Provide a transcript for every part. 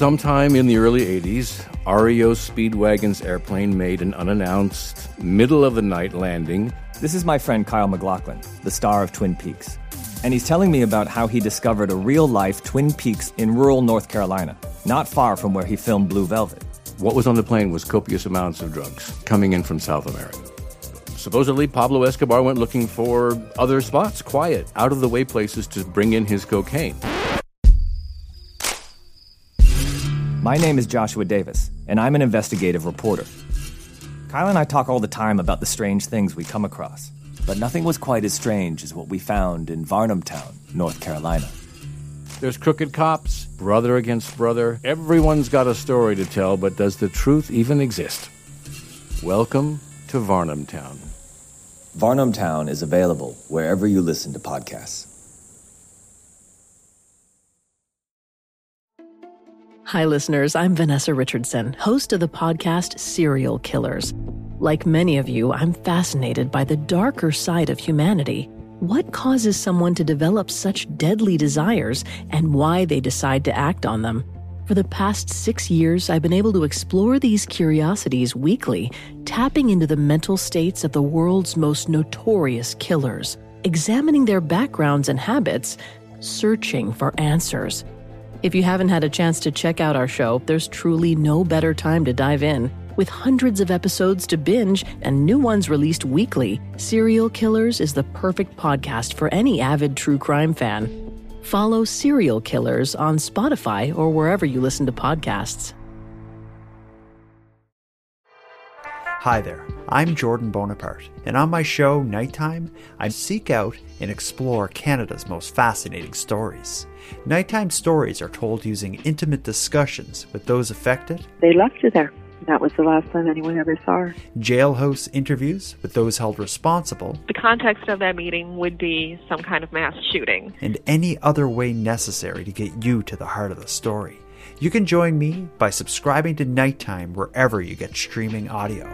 Sometime in the early 80s, REO Speedwagon's airplane made an unannounced, middle of the night landing. This is my friend Kyle MacLachlan, the star of Twin Peaks. And he's telling me about how he discovered a real life Twin Peaks in rural North Carolina, not far from where he filmed Blue Velvet. What was on the plane was copious amounts of drugs coming in from South America. Supposedly, Pablo Escobar went looking for other spots, quiet, out of the way places to bring in his cocaine. My name is Joshua Davis, and I'm an investigative reporter. Kyle and I talk all the time about the strange things we come across, but nothing was quite as strange as what we found in Varnamtown, North Carolina. There's crooked cops, brother against brother. Everyone's got a story to tell, but does the truth even exist? Welcome to Varnamtown. Varnamtown is available wherever you listen to podcasts. Hi, listeners. I'm Vanessa Richardson, host of the podcast Serial Killers. Like many of you, I'm fascinated by the darker side of humanity. What causes someone to develop such deadly desires and why they decide to act on them? For the past six years, I've been able to explore these curiosities weekly, tapping into the mental states of the world's most notorious killers, examining their backgrounds and habits, searching for answers. If you haven't had a chance to check out our show, there's truly no better time to dive in. With hundreds of episodes to binge and new ones released weekly, Serial Killers is the perfect podcast for any avid true crime fan. Follow Serial Killers on Spotify or wherever you listen to podcasts. Hi there, I'm Jordan Bonaparte, and on my show, Nighttime, I seek out and explore Canada's most fascinating stories. Nighttime stories are told using intimate discussions with those affected. They left her there. That was the last time anyone ever saw her. Jailhouse interviews with those held responsible. The context of that meeting would be some kind of mass shooting. And any other way necessary to get you to the heart of the story. You can join me by subscribing to Nighttime wherever you get streaming audio.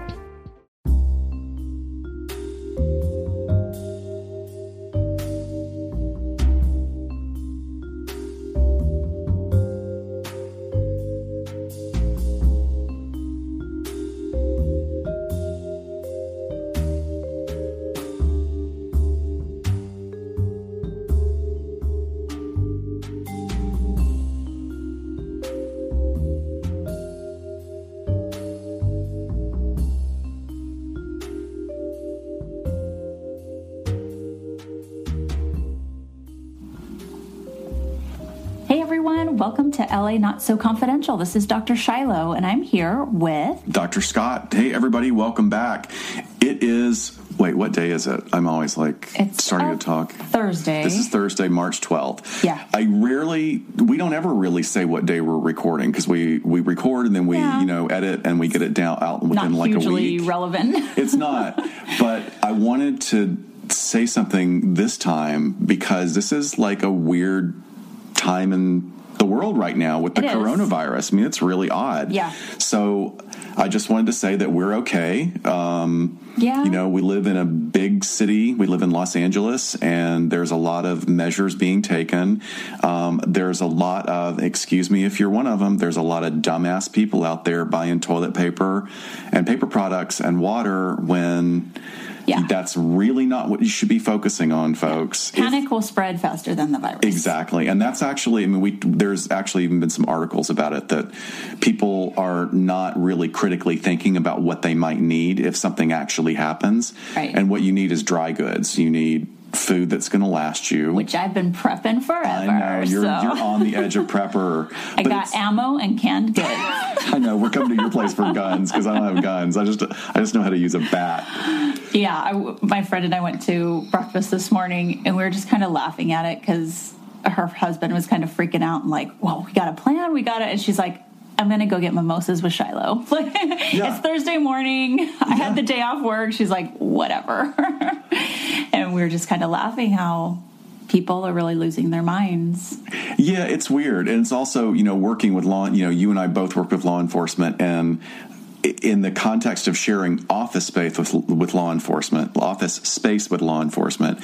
LA Not So Confidential. This is Dr. Shiloh, and I'm here with Dr. Scott. Hey, everybody, welcome back. It is, wait, what day is it? I'm always like It's, starting to talk. Thursday. This is Thursday, March 12th. Yeah. I rarely, we don't ever really say what day we're recording because we, we record and then we, Yeah. you know, edit and we get it down out not within like a week. relevant. It's not. but I wanted to say something this time because this is like a weird time in the world right now with the It is. coronavirus. I mean, it's really odd. Yeah. So I just wanted to say that we're okay. Um, Yeah. You know, we live in a big city. We live in Los Angeles, and there's a lot of measures being taken. Um, there's a lot of, excuse me if you're one of them, there's a lot of dumbass people out there buying toilet paper and paper products and water when Yeah. that's really not what you should be focusing on, folks. If- Panic will spread faster than the virus. Exactly, and that's actually. I mean, we there's actually even been some articles about it that people are not really critically thinking about what they might need if something actually happens. Right. And what you need is dry goods. You need food that's going to last you. Which I've been prepping forever. I know you're so you're on the edge of prepper. I got ammo and canned goods. I know we're coming to your place for guns because I don't have guns. I just I just know how to use a bat. yeah, I, my friend and I went to breakfast this morning, and we were just kind of laughing at it because her husband was kind of freaking out and like, "Well, we got a plan, we got it," and she's like. I'm gonna go get mimosas with Shiloh. Like it's Thursday morning. I had the day off work. She's like, whatever. and we were just kind of laughing how people are really losing their minds. Yeah, it's weird, and it's also you know working with law. You know, you and I both work with law enforcement, and in the context of sharing office space with with law enforcement, office space with law enforcement,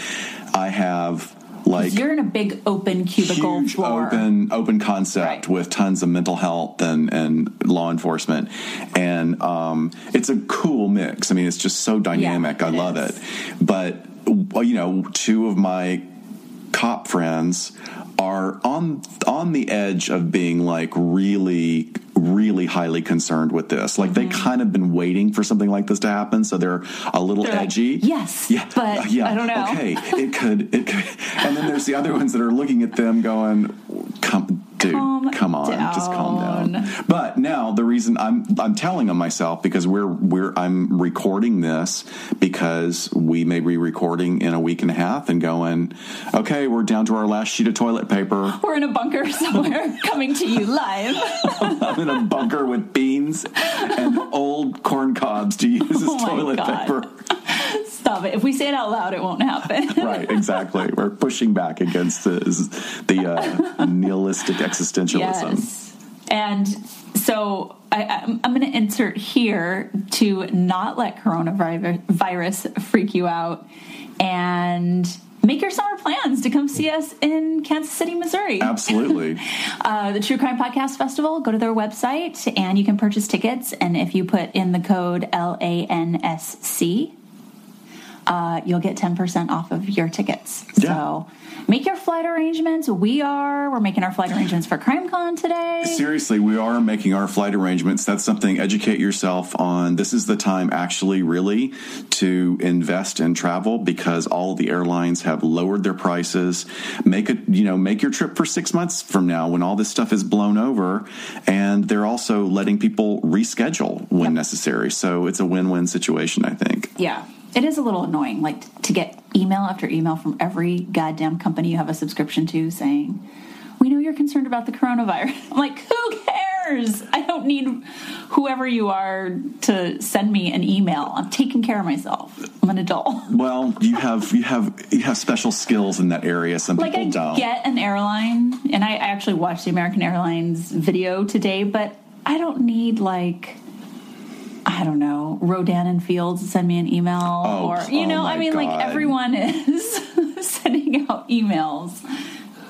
I have Like you're in a big open cubicle huge floor. open open concept Right. with tons of mental health and and law enforcement and um it's a cool mix i mean it's just so dynamic Yeah, i love is. it but you know two of my cop friends are on on the edge of being like really really highly concerned with this. Like they Mm-hmm. kind of been waiting for something like this to happen so they're a little They're like, edgy. "Yes, yeah. but uh, yeah. I don't know." okay. It could it could. And then there's the other ones that are looking at them going come dude Calm come on just calm down down. but now the reason i'm i'm telling them myself because we're we're i'm recording this because we may be recording in a week and a half and going okay we're down to our last sheet of toilet paper We're in a bunker somewhere coming to you live. i'm in a bunker with beans and old corn cobs to use oh as Oh toilet God. paper Stop it. If we say it out loud, it won't happen. right exactly we're pushing back against the, the uh, nihilistic existentialism Yes. And so I, I'm, I'm going to insert here to not let coronavirus freak you out and make your summer plans to come see us in Kansas City, Missouri. absolutely Uh, the True Crime Podcast Festival, go to their website and you can purchase tickets. And if you put in the code LANSC, uh, you'll get 10% off of your tickets. Yeah. So make your flight arrangements. We are. We're making our flight arrangements for CrimeCon today. Seriously, we are making our flight arrangements. That's something educate yourself on. This is the time actually really to invest in travel because all the airlines have lowered their prices. Make it, you know, make your trip for 6 months from now when all this stuff is blown over and they're also letting people reschedule when Yep. necessary. So it's a win-win situation, I think. Yeah. It is a little annoying, like to get email after email from every goddamn company you have a subscription to saying, We know you're concerned about the coronavirus. I'm like, Who cares? I don't need whoever you are to send me an email. I'm taking care of myself. I'm an adult. Well, you have you have you have special skills in that area. Some Like, people I don't. get an airline, and I I actually watched the American Airlines video today, but I don't need, like, I don't know, Rodan and Fields send me an email, Oh, or you oh know, I mean, like everyone is sending out emails.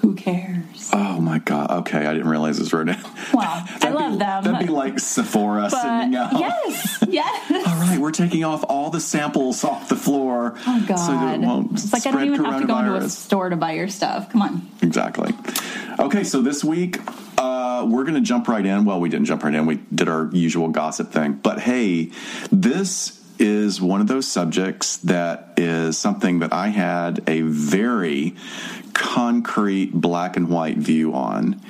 Who cares? Oh my god! Okay, I didn't realize this right now. Well, I love be, them. That'd be like Sephora but sending out. yes, yes. All right, we're taking off all the samples off the floor. Oh God! So that it won't it's like I don't spread even have to go into a coronavirus. store to buy your stuff. Come on. Exactly. Okay, so this week uh, we're going to jump right in. Well, we didn't jump right in. We did our usual gossip thing. But hey, this is one of those subjects that is something that I had a very concrete black and white view on,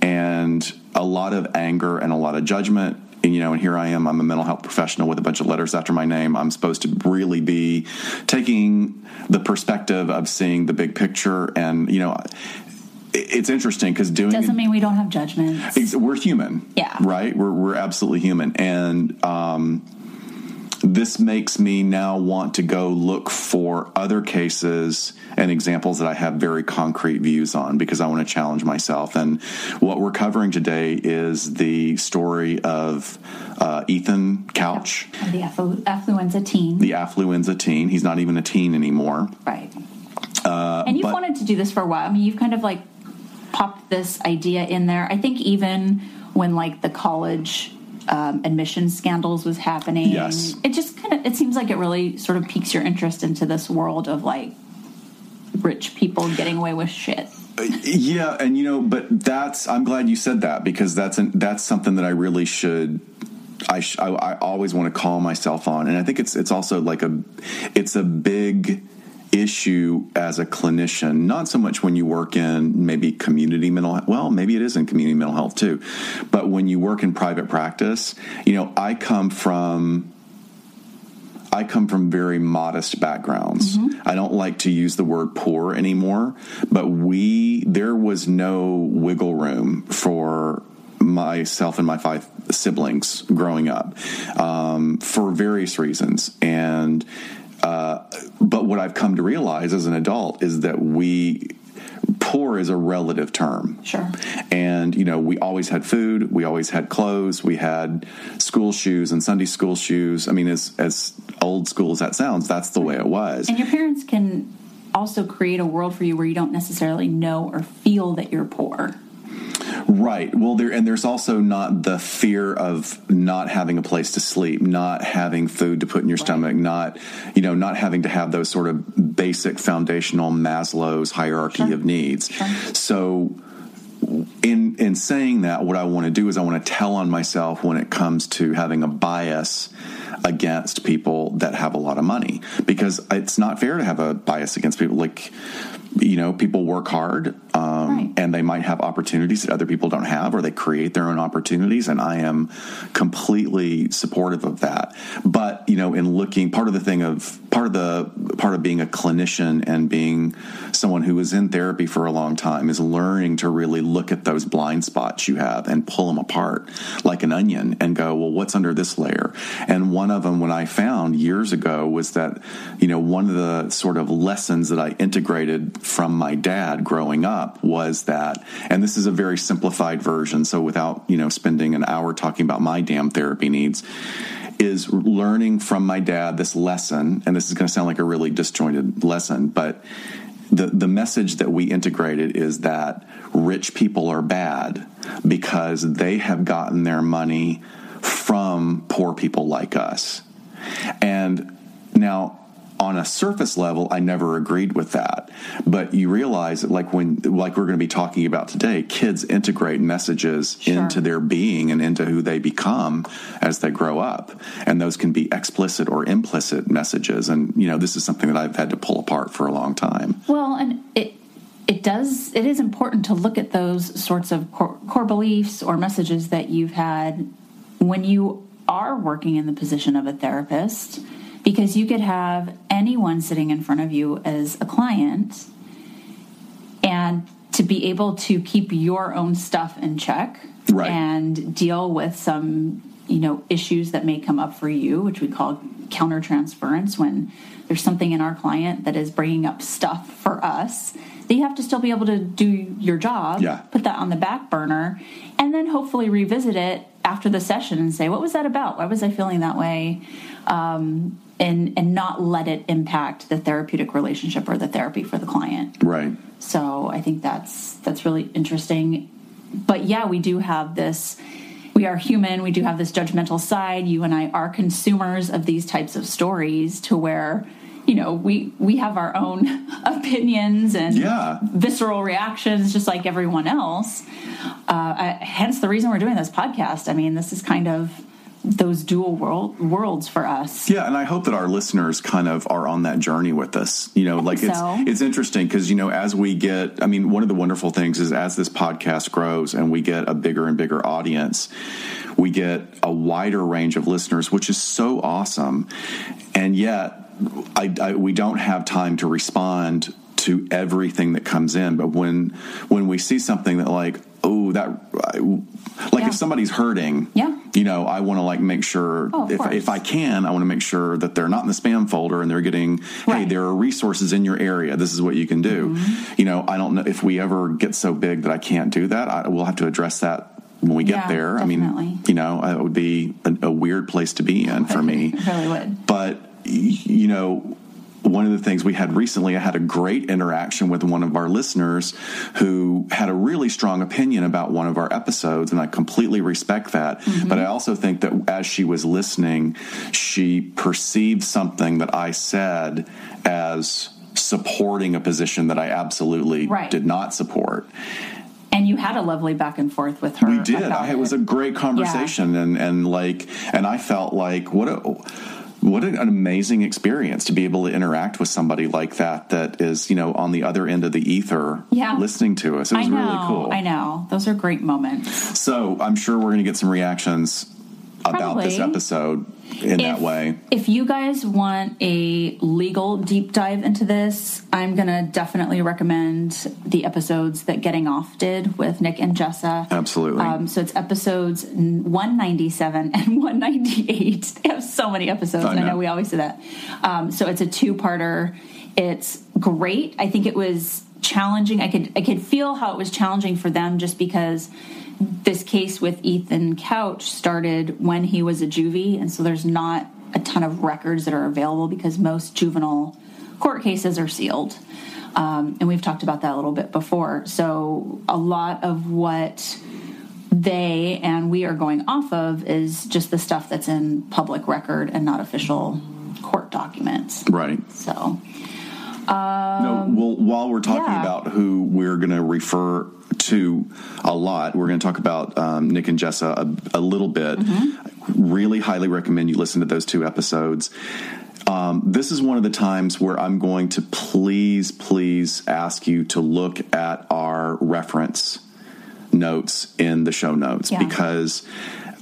and a lot of anger and a lot of judgment. And, you know, and here I am. I'm a mental health professional with a bunch of letters after my name. I'm supposed to really be taking the perspective of seeing the big picture. And, you know, it's interesting because doing Doesn't mean we don't have judgments. We're human Yeah. right we're, we're absolutely human and um, this makes me now want to go look for other cases and examples that I have very concrete views on because I want to challenge myself. And what we're covering today is the story of uh, Ethan Couch, The afflu- affluenza teen. the affluenza teen. He's not even a teen anymore. Right. and you've Uh, but- wanted to do this for a while. I mean, you've kind of like popped this idea in there. I think even when like the college um, admission scandals was happening, Yes. it just kind of it seems like it really sort of piques your interest into this world of like rich people getting away with shit. Yeah, and you know, but that's I'm glad you said that because that's an, that's something that I really should. I, sh- I I always want to call myself on, and I think it's it's also like a it's a big issue as a clinician. Not so much when you work in maybe community mental health. Well, maybe it is in community mental health too, but when you work in private practice, you know, I come from I come from very modest backgrounds. I don't like to use the word poor anymore, but we, there was no wiggle room for myself and my five siblings growing up um, for various reasons. And, uh, but what I've come to realize as an adult is that we, poor is a relative term. Sure. And, you know, we always had food, we always had clothes, we had school shoes and Sunday school shoes. I mean, as, as old school as that sounds, that's the way it was. And your parents can also create a world for you where you don't necessarily know or feel that you're poor. Right. Well, there and there's also not the fear of not having a place to sleep, not having food to put in your right. stomach, not you know, not having to have those sort of basic foundational Maslow's hierarchy sure. of needs. Sure. So in in saying that, what I want to do is I want to tell on myself when it comes to having a bias against people that have a lot of money because it's not fair to have a bias against people like you know people work hard um, right. and they might have opportunities that other people don't have or they create their own opportunities and i am completely supportive of that but you know in looking part of the thing of part of the part of being a clinician and being someone who is in therapy for a long time is learning to really look at those blind spots you have and pull them apart like an onion and go well what's under this layer and one of them when i found years ago was that you know one of the sort of lessons that i integrated from my dad growing up was that, and this is a very simplified version, so without, you know, spending an hour talking about my damn therapy needs, is learning from my dad this lesson, and this is going to sound like a really disjointed lesson, but the, the message that we integrated is that rich people are bad because they have gotten their money from poor people like us. And now on a surface level, I never agreed with that. But you realize like when, like we're going to be talking about today, kids integrate messages sure. into their being and into who they become as they grow up, and those can be explicit or implicit messages. And you know, this is something that I've had to pull apart for a long time. Well, and it it does it is important to look at those sorts of core, core beliefs or messages that you've had when you are working in the position of a therapist because you could have anyone sitting in front of you as a client and to be able to keep your own stuff in check right. and deal with some you know issues that may come up for you which we call countertransference when there's something in our client that is bringing up stuff for us that you have to still be able to do your job yeah. put that on the back burner and then hopefully revisit it after the session and say what was that about why was i feeling that way um, and and not let it impact the therapeutic relationship or the therapy for the client. Right. So I think that's that's really interesting. But yeah, we do have this we are human, we do have this judgmental side. You and I are consumers of these types of stories to where you know we we have our own opinions and yeah. visceral reactions just like everyone else uh, hence the reason we're doing this podcast i mean this is kind of those dual world worlds for us. Yeah, and I hope that our listeners kind of are on that journey with us. You know, like it's so. it's interesting because you know as we get, I mean, one of the wonderful things is as this podcast grows and we get a bigger and bigger audience, we get a wider range of listeners, which is so awesome, and yet. I, I, we don't have time to respond to everything that comes in but when when we see something that like oh that like yeah. if somebody's hurting yeah you know i want to like make sure oh, if, if i can i want to make sure that they're not in the spam folder and they're getting right. hey there are resources in your area this is what you can do mm-hmm. you know i don't know if we ever get so big that i can't do that I, we'll have to address that when we get yeah, there definitely. i mean you know it would be a, a weird place to be in for me it really would but you know one of the things we had recently, I had a great interaction with one of our listeners who had a really strong opinion about one of our episodes, and I completely respect that. Mm-hmm. But I also think that as she was listening, she perceived something that I said as supporting a position that I absolutely right. did not support and you had a lovely back and forth with her. We did. I, it was a great conversation, yeah. and and like, and I felt like what a what an amazing experience to be able to interact with somebody like that that is you know on the other end of the ether yeah. listening to us. It was know, really cool. I know. Those are great moments. So i'm sure we're going to get some reactions Probably. about this episode in if, that way. If you guys want a legal deep dive into this, I'm going to definitely recommend the episodes that Getting Off did with Nick and Jessa. Absolutely. Um, so it's episodes 197 and 198. They have so many episodes. I know, I know we always say that. Um, so it's a two parter. It's great. I think it was challenging. I could I could feel how it was challenging for them just because this case with Ethan Couch started when he was a juvie, and so there's not a ton of records that are available because most juvenile court cases are sealed. Um, and we've talked about that a little bit before. So a lot of what they and we are going off of is just the stuff that's in public record and not official court documents. Right. So, no, well, while we're talking yeah. about who we're going to refer to a lot, we're going to talk about um, Nick and Jessa a, a little bit. Really highly recommend you listen to those two episodes. Um, this is one of the times where I'm going to please, please ask you to look at our reference notes in the show notes Yeah. because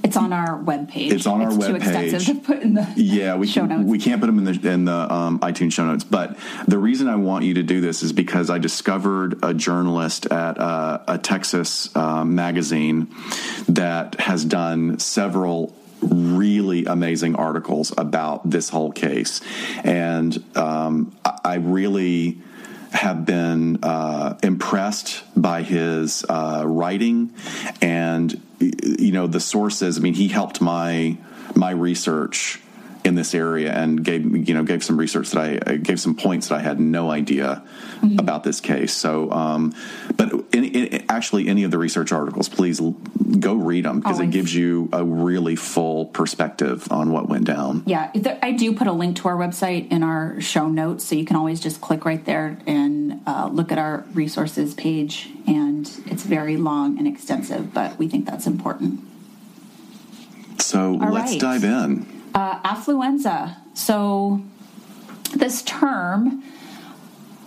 it's on our webpage. It's on our Too webpage. extensive to put in the yeah, we show can, notes. we can't put them in the in the um, iTunes show notes. But the reason I want you to do this is because I discovered a journalist at uh, a Texas uh, magazine that has done several really amazing articles about this whole case, and um, I, I really have been uh, impressed by his uh, writing and you know the sources. I mean he helped my my research in this area and gave you know gave some research that I, I gave some points that I had no idea about this case. So, um, but any, any, actually, any of the research articles, please go read them because it gives you a really full perspective on what went down. Yeah, I do put a link to our website in our show notes, so you can always just click right there and uh, look at our resources page. And it's very long and extensive, but we think that's important. So All let's right. dive in. Uh, affluenza. So this term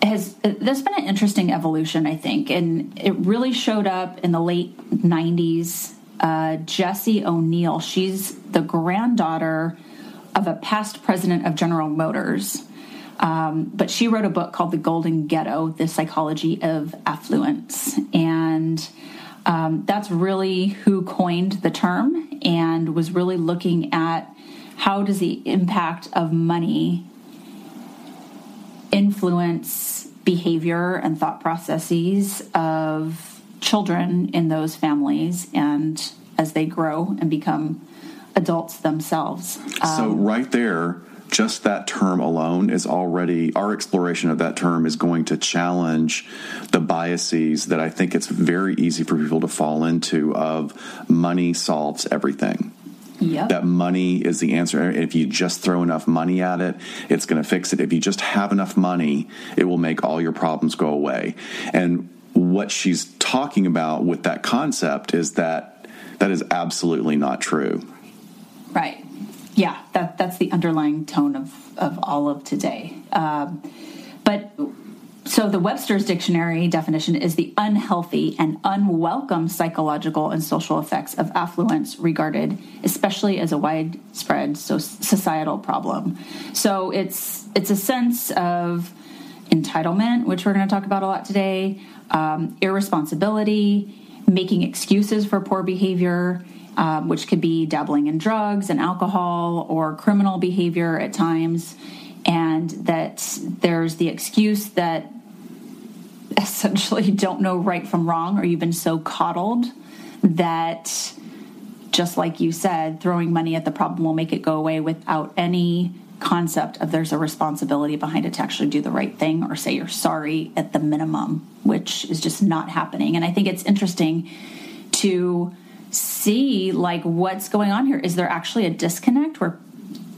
has there's been an interesting evolution, I think, and it really showed up in the late '90s. Uh, Jessie O'Neill, she's the granddaughter of a past president of General Motors. Um, but she wrote a book called The Golden Ghetto The Psychology of Affluence. And um, that's really who coined the term and was really looking at how does the impact of money influence behavior and thought processes of children in those families and as they grow and become adults themselves. so um, right there, just that term alone is already our exploration of that term is going to challenge the biases that I think it's very easy for people to fall into of money solves everything. Yep. That money is the answer. If you just throw enough money at it, it's going to fix it. If you just have enough money, it will make all your problems go away. And what she's talking about with that concept is that that is absolutely not true. Right. Yeah, that that's the underlying tone of of all of today. Um, but so the Webster's dictionary definition is the unhealthy and unwelcome psychological and social effects of affluence regarded especially as a widespread societal problem. So it's it's a sense of entitlement, which we're going to talk about a lot today, um, irresponsibility, making excuses for poor behavior, um, which could be dabbling in drugs and alcohol or criminal behavior at times, and that there's the excuse that essentially don't know right from wrong, or you've been so coddled that just like you said, throwing money at the problem will make it go away without any concept of there's a responsibility behind it to actually do the right thing or say you're sorry at the minimum, which is just not happening. And I think it's interesting to see like what's going on here. Is there actually a disconnect where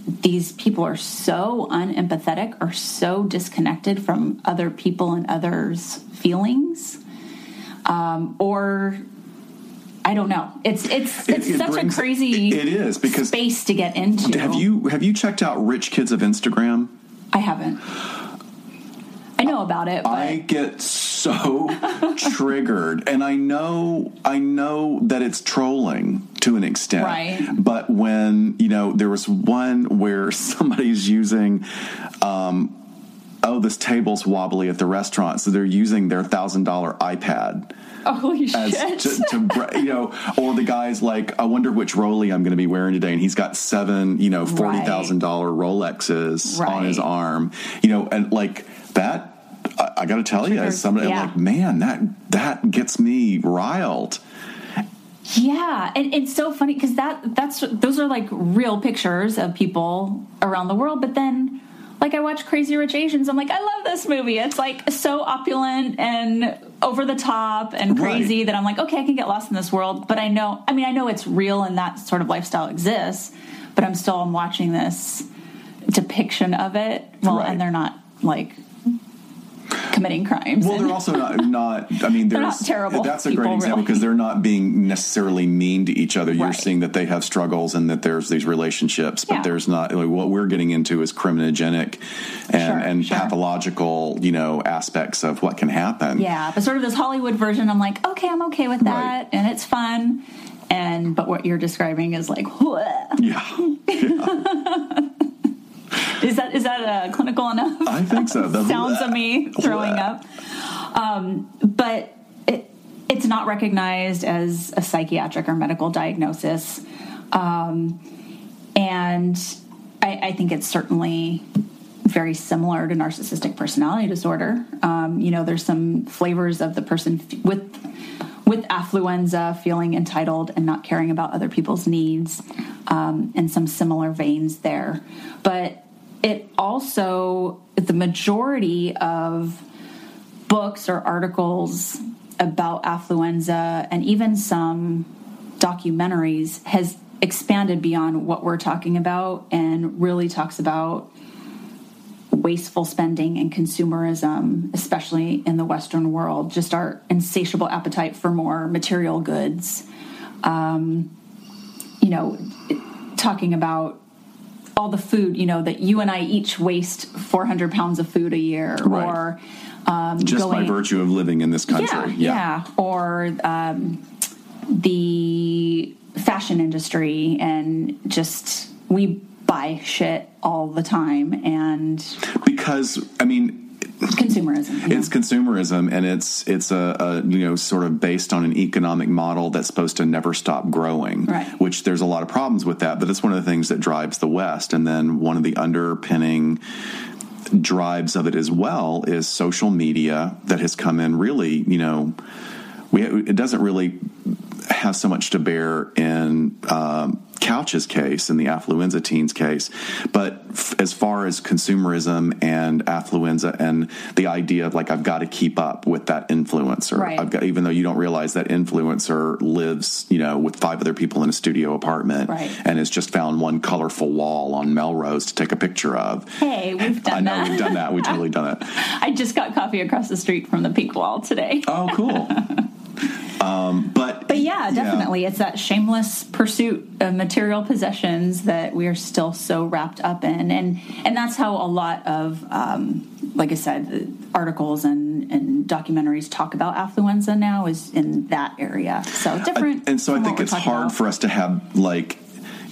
these people are so unempathetic or so disconnected from other people and others' feelings? Um, or I don't know. It's it's It- it's it such brings- a crazy it is because space to get into. have you have you checked out Rich Kids of Instagram? I haven't. I know about it, but I get so triggered, and I know I know that it's trolling to an extent. Right. But when you know there was one where somebody's using. Um, Oh, this table's wobbly at the restaurant, so they're using their thousand dollar iPad holy as shit! to, to you know, or the guy's like, I wonder which Rolly I'm going to be wearing today, and he's got seven, you know, forty thousand dollar Rolexes on his arm, you know, and like that. I, I got to tell you, as somebody, yeah. Like, man, that that gets me riled. Yeah, and it's so funny because that that's those are like real pictures of people around the world, but then like I watch Crazy Rich Asians. I'm like, I love this movie. It's like so opulent and over the top and crazy Right. that I'm like, okay, I can get lost in this world. But I know, I mean, I know it's real and that sort of lifestyle exists. But I'm still I'm watching this depiction of it. Well, Right. and they're not like committing crimes. Well, and- they're also not. not I mean, They're not terrible That's a great example really. because they're not being necessarily mean to each other. You're Right. seeing that they have struggles and that there's these relationships, but Yeah. there's not. Like, what we're getting into is criminogenic and, Sure, and sure. pathological, you know, aspects of what can happen. Yeah, but sort of this Hollywood version, I'm like, okay, I'm okay with that, Right. and it's fun. And but what you're describing is like, "Bleh." Yeah. is that is that uh, clinical enough? I think so. Sounds of me throwing up. Um, but it, it's not recognized as a psychiatric or medical diagnosis, um, and I, I think it's certainly very similar to narcissistic personality disorder. Um, you know, there's some flavors of the person f- with with affluenza feeling entitled and not caring about other people's needs, um, and some similar veins there. But it also the majority of books or articles about affluenza and even some documentaries has expanded beyond what we're talking about and really talks about wasteful spending and consumerism, especially in the Western world, just our insatiable appetite for more material goods. Um, you know, talking about all the food, you know, that you and I each waste 400 pounds of food a year, Right. or um, Just by virtue of living in this country. yeah, yeah. or um, the fashion industry, and just we buy shit all the time, and Because I mean, consumerism. It's consumerism, and it's it's a, a you know sort of based on an economic model that's supposed to never stop growing. Right. Which there's a lot of problems with that, but it's one of the things that drives the West. And then one of the underpinning drives of it as well is social media that has come in really you know we it doesn't really have so much to bear in um, Couch's case in the affluenza teens case, but f- as far as consumerism and affluenza and the idea of like I've got to keep up with that influencer, Right. I've got even though you don't realize that influencer lives you know with five other people in a studio apartment Right. and has just found one colorful wall on Melrose to take a picture of. Hey, we've done that. I know that. we've done that. We've totally done that. I just got coffee across the street from the Pink Wall today. Oh, cool. um, but But yeah, definitely. It's that shameless pursuit of material possessions that we are still so wrapped up in. And and that's how a lot of um, like I said, the articles and, and documentaries talk about affluenza now is in that area. So different. and so I think it's hard about. for us to have like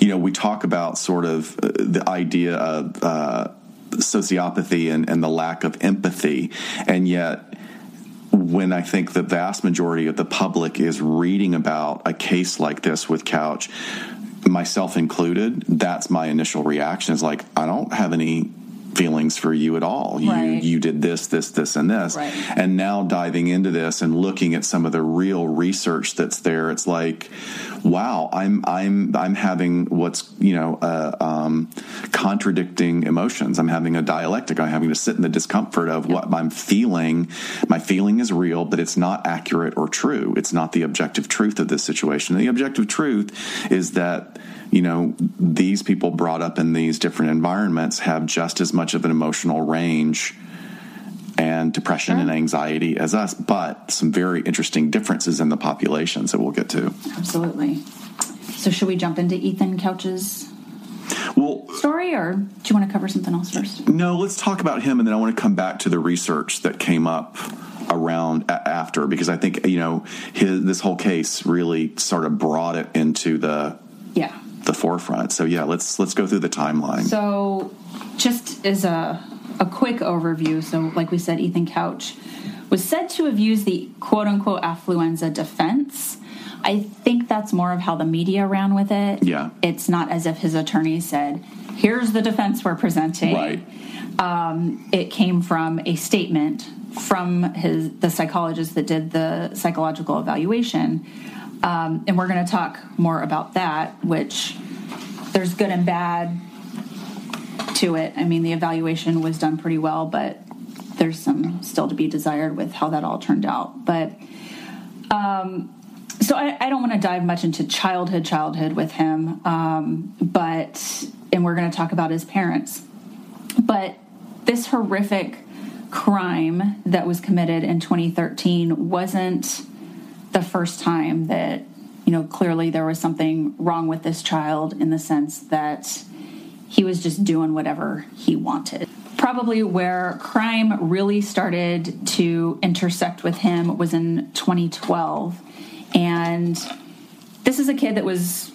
you know we talk about sort of uh, the idea of uh, sociopathy and, and the lack of empathy and yet when I think the vast majority of the public is reading about a case like this with Couch, myself included, that's my initial reaction is like, I don't have any feelings for you at all. You you did this, this, this, and this. Right. And now diving into this and looking at some of the real research that's there, it's like, wow, I'm I'm I'm having what's you know uh, um, contradicting emotions. I'm having a dialectic. I'm having to sit in the discomfort of what I'm feeling. My feeling is real, but it's not accurate or true. It's not the objective truth of this situation. The objective truth is that you know, these people brought up in these different environments have just as much of an emotional range and depression and anxiety as us, but some very interesting differences in the populations that we'll get to. Absolutely. So should we jump into Ethan Couch's Well, story, or do you want to cover something else first? no, let's talk about him, and then I want to come back to the research that came up around after because I think you know his this whole case really sort of brought it into the Yeah. The forefront. So yeah, let's let's go through the timeline. So, just as a, a quick overview, so like we said, Ethan Couch was said to have used the quote unquote affluenza defense. I think that's more of how the media ran with it. Yeah. It's not as if his attorney said, here's the defense we're presenting. Right. Um, it came from a statement from his the psychologist that did the psychological evaluation. Um, and we're going to talk more about that, which there's good and bad to it. I mean, the evaluation was done pretty well, but there's some still to be desired with how that all turned out. But um, so I, I don't want to dive much into childhood, childhood with him, um, but and we're going to talk about his parents. But this horrific crime that was committed in 2013 wasn't the first time that you know clearly there was something wrong with this child in the sense that he was just doing whatever he wanted. Probably where crime really started to intersect with him was in 2012 and this is a kid that was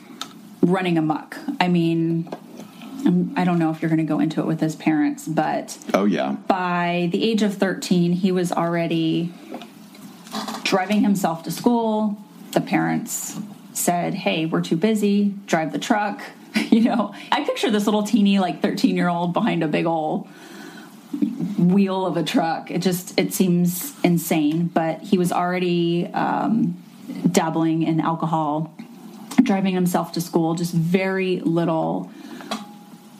running amok. I mean I don't know if you're going to go into it with his parents, but oh yeah, by the age of 13, he was already driving himself to school. The parents said, "Hey, we're too busy. Drive the truck." you know, I picture this little teeny, like 13 year old behind a big old wheel of a truck. It just it seems insane, but he was already um, dabbling in alcohol, driving himself to school. Just very little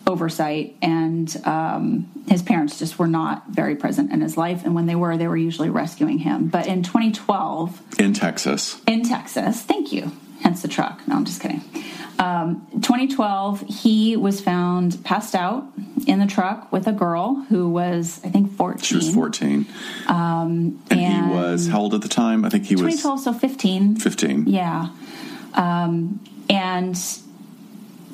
oversight, and um, his parents just were not very present in his life. And when they were, they were usually rescuing him. But in 2012, in Texas, in Texas, thank you. Hence the truck. No, I'm just kidding. Um, 2012, he was found passed out in the truck with a girl who was, I think, 14. She was 14. Um, and, and, he was how old at the time? I think he 2012, was 2012, so 15. 15. Yeah. Um, and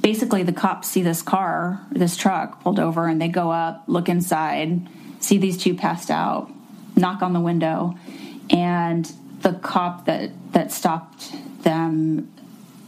basically the cops see this car, this truck pulled over, and they go up, look inside, see these two passed out, knock on the window, and the cop that that stopped them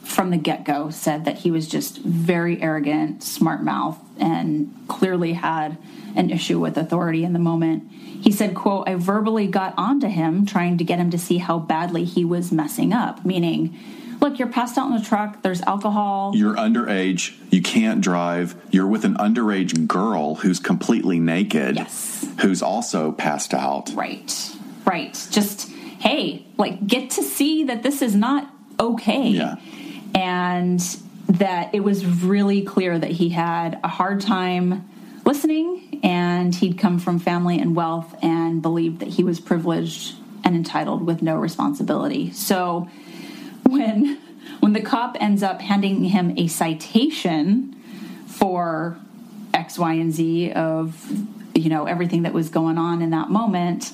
from the get-go said that he was just very arrogant, smart mouth, and clearly had an issue with authority in the moment. He said, quote, I verbally got onto him trying to get him to see how badly he was messing up, meaning look, you're passed out in the truck, there's alcohol. You're underage, you can't drive, you're with an underage girl who's completely naked, yes. who's also passed out. Right, right. Just, hey, like, get to see that this is not okay. Yeah. And that it was really clear that he had a hard time listening and he'd come from family and wealth and believed that he was privileged and entitled with no responsibility. So, when when the cop ends up handing him a citation for X, Y, and Z of you know everything that was going on in that moment,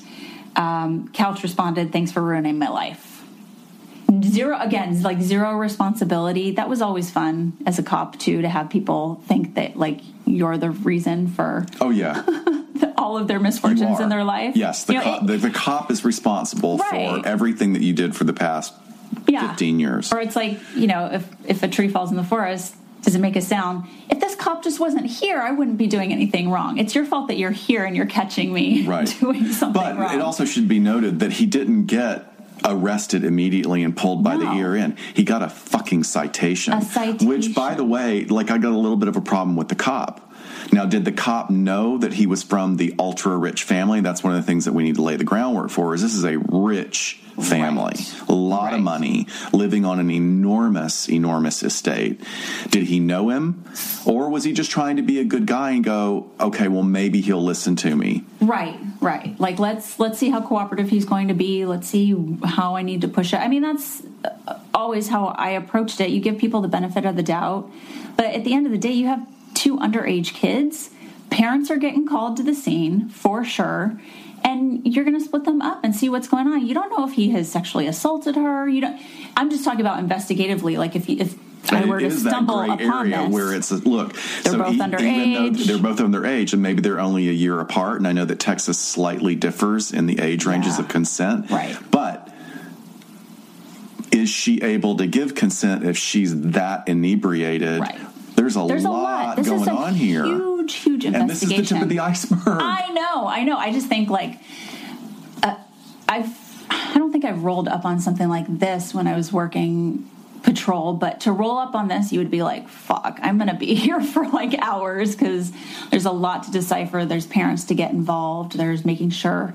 um, Couch responded, "Thanks for ruining my life." Zero again, like zero responsibility. That was always fun as a cop too to have people think that like you're the reason for. Oh yeah. all of their misfortunes in their life. Yes, the, you know, the, the, cop is responsible right. for everything that you did for the past yeah. 15 years. Or it's like, you know, if, if a tree falls in the forest, does it make a sound? If this cop just wasn't here, I wouldn't be doing anything wrong. It's your fault that you're here and you're catching me right. doing something but wrong. it also should be noted that he didn't get arrested immediately and pulled by no. the ear in. He got a fucking citation. A citation. Which, by the way, like I got a little bit of a problem with the cop. Now, did the cop know that he was from the ultra rich family? That's one of the things that we need to lay the groundwork for. Is this is a rich family, right. a lot right. of money, living on an enormous, enormous estate. Did he know him, or was he just trying to be a good guy and go, okay, well maybe he'll listen to me? Right, right. Like let's let's see how cooperative he's going to be. Let's see how I need to push it. I mean, that's uh, always how I approached it. You give people the benefit of the doubt, but at the end of the day, you have two underage kids. Parents are getting called to the scene for sure and you're going to split them up and see what's going on. You don't know if he has sexually assaulted her. You don't. I'm just talking about investigatively. Like if if I were to stumble upon this, where it's look, they're so both underage. They're both underage, and maybe they're only a year apart. And I know that Texas slightly differs in the age ranges yeah. of consent, right? But is she able to give consent if she's that inebriated? Right. There's a There's lot, a lot. going on here. Huge, huge investigation. And this is the tip of the iceberg. I know, I know. I just think like uh, I've I don't think I've rolled up on something like this when I was working patrol, but to roll up on this, you would be like, fuck, I'm going to be here for like hours because there's a lot to decipher. There's parents to get involved. There's making sure,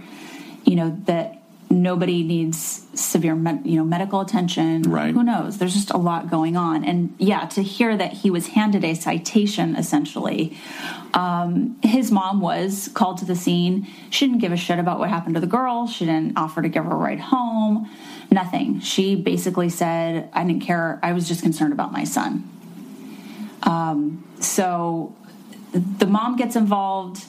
you know, that nobody needs severe med- you know medical attention. Right. who knows? There's just a lot going on. And yeah to hear that he was handed a citation essentially um, his mom was called to the scene. She didn't give a shit about what happened to the girl. She didn't offer to give her a ride home. Nothing. She basically said i didn't care. I was just concerned about my son. Um, so the mom gets involved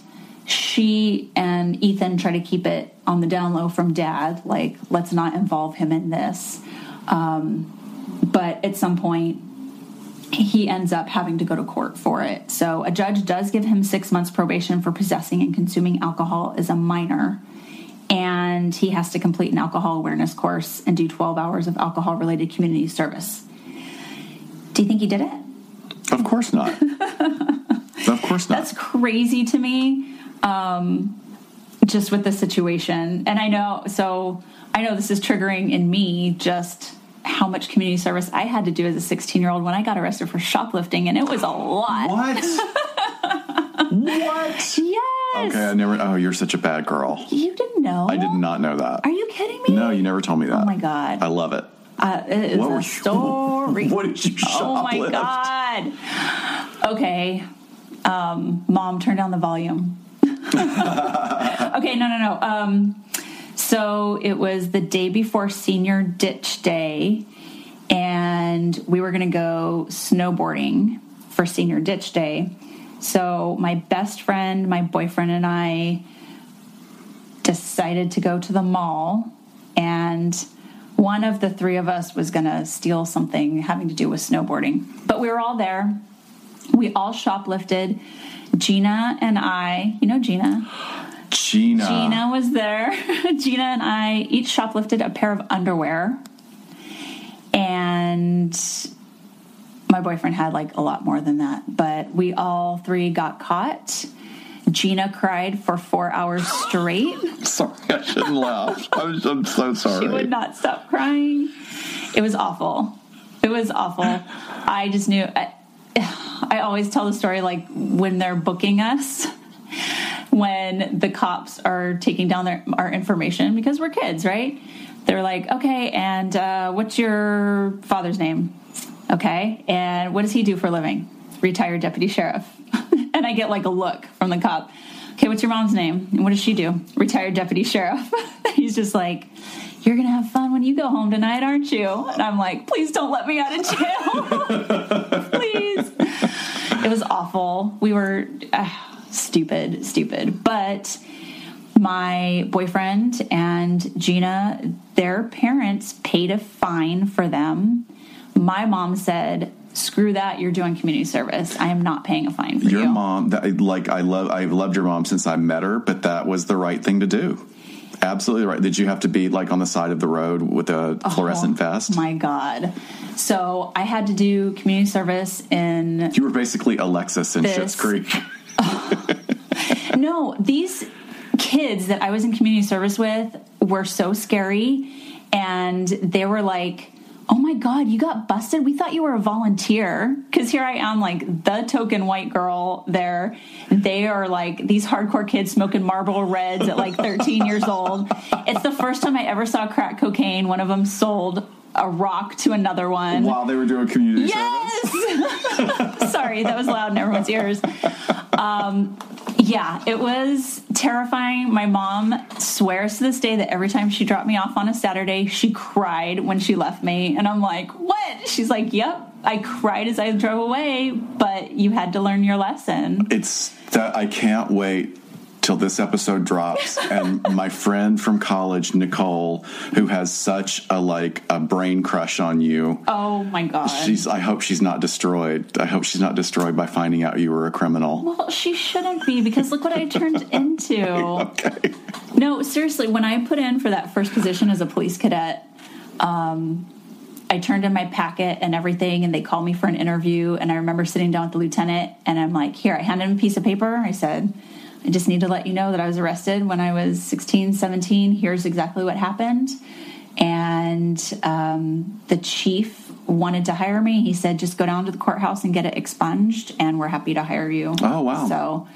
she and Ethan try to keep it on the down low from dad, like, let's not involve him in this. Um, but at some point, he ends up having to go to court for it. So a judge does give him six months probation for possessing and consuming alcohol as a minor. And he has to complete an alcohol awareness course and do 12 hours of alcohol related community service. Do you think he did it? Of course not. of course not. That's crazy to me. Um, just with the situation, and I know. So I know this is triggering in me. Just how much community service I had to do as a 16 year old when I got arrested for shoplifting, and it was a lot. What? what? Yes. Okay, I never. Oh, you're such a bad girl. You didn't know. I did not know that. Are you kidding me? No, you never told me that. Oh my god. I love it. Uh, it is What were a you- story. what did you Oh my god. Okay. Um, Mom, turn down the volume. okay, no, no, no. Um, so it was the day before senior ditch day, and we were going to go snowboarding for senior ditch day. So my best friend, my boyfriend, and I decided to go to the mall and one of the three of us was going to steal something having to do with snowboarding but we were all there we all shoplifted gina and i you know gina Gina. gina was there gina and i each shoplifted a pair of underwear and my boyfriend had like a lot more than that but we all three got caught gina cried for four hours straight Sorry, I shouldn't laugh. I'm, I'm so sorry. she would not stop crying. It was awful. It was awful. I just knew. I, I always tell the story like when they're booking us, when the cops are taking down their our information because we're kids, right? They're like, okay, and uh, what's your father's name? Okay, and what does he do for a living? Retired deputy sheriff. and I get like a look from the cop. Okay, what's your mom's name? And what does she do? Retired deputy sheriff. He's just like, You're gonna have fun when you go home tonight, aren't you? And I'm like, Please don't let me out of jail. It was awful. We were uh, stupid, stupid. But my boyfriend and Gina, their parents paid a fine for them. My mom said, "Screw that! You're doing community service. I am not paying a fine for you. Your you." mom, that, like I love, I've loved your mom since I met her, but that was the right thing to do. Absolutely right. Did you have to be like on the side of the road with a oh, fluorescent vest? My God. So I had to do community service in You were basically Alexis in Schitt's Creek. no, these kids that I was in community service with were so scary. And they were like, oh my God, you got busted? We thought you were a volunteer. Because here I am, like the token white girl there. They are like these hardcore kids smoking Marlboro Reds at like 13 years old. It's the first time I ever saw crack cocaine. One of them sold a rock to another one. While they were doing community service. Yes. Sorry, that was loud in everyone's ears. Um, yeah, it was terrifying. My mom swears to this day that every time she dropped me off on a Saturday, she cried when she left me. And I'm like, what? She's like, yep, I cried as I drove away, but you had to learn your lesson. It's that I can't wait till this episode drops and my friend from college Nicole who has such a like a brain crush on you Oh my God. she's I hope she's not destroyed I hope she's not destroyed by finding out you were a criminal well, she shouldn't be because look what I turned into. okay No, seriously, when I put in for that first position as a police cadet, um, I turned in my packet and everything, and they called me for an interview. And I remember sitting down with the lieutenant, and I'm like, Here, I handed him a piece of paper. I said, I just need to let you know that I was arrested when I was 16, 17. Here's exactly what happened. And um, the chief wanted to hire me. He said, just go down to the courthouse and get it expunged, and we're happy to hire you. Oh, wow. So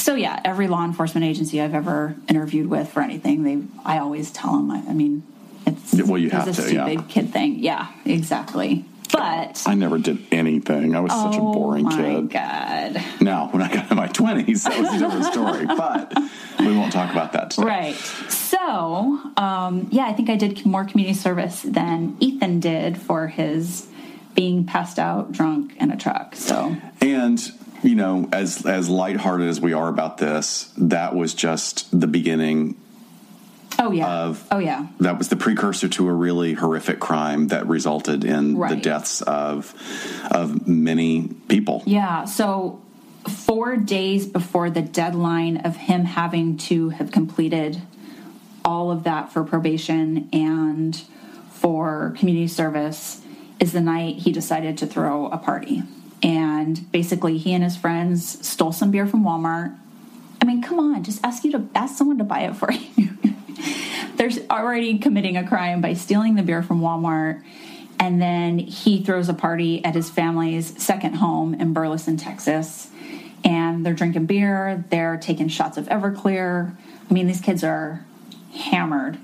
so yeah, every law enforcement agency I've ever interviewed with for anything, they I always tell them. I, I mean, it's well, you have a to, stupid yeah. kid thing. Yeah, exactly. But I never did anything. I was such a boring kid. oh boring my kid. god, Now, when I got in my 20s, that was a different story. But we won't talk about that today. right? So um, yeah, I think I did more community service than Ethan did for his being passed out drunk in a truck. So And you know, as as lighthearted as we are about this, that was just the beginning. Oh yeah, Of- oh yeah. That was the precursor to a really horrific crime that resulted in the deaths of of many people. Yeah. So, four days before the deadline of him having to have completed all of that for probation and for community service is the night he decided to throw a party. And basically, he and his friends stole some beer from Walmart. I mean, come on, just ask you to ask someone to buy it for you. They're already committing a crime by stealing the beer from Walmart. And then he throws a party at his family's second home in Burleson, Texas. And they're drinking beer, they're taking shots of Everclear. I mean, these kids are hammered.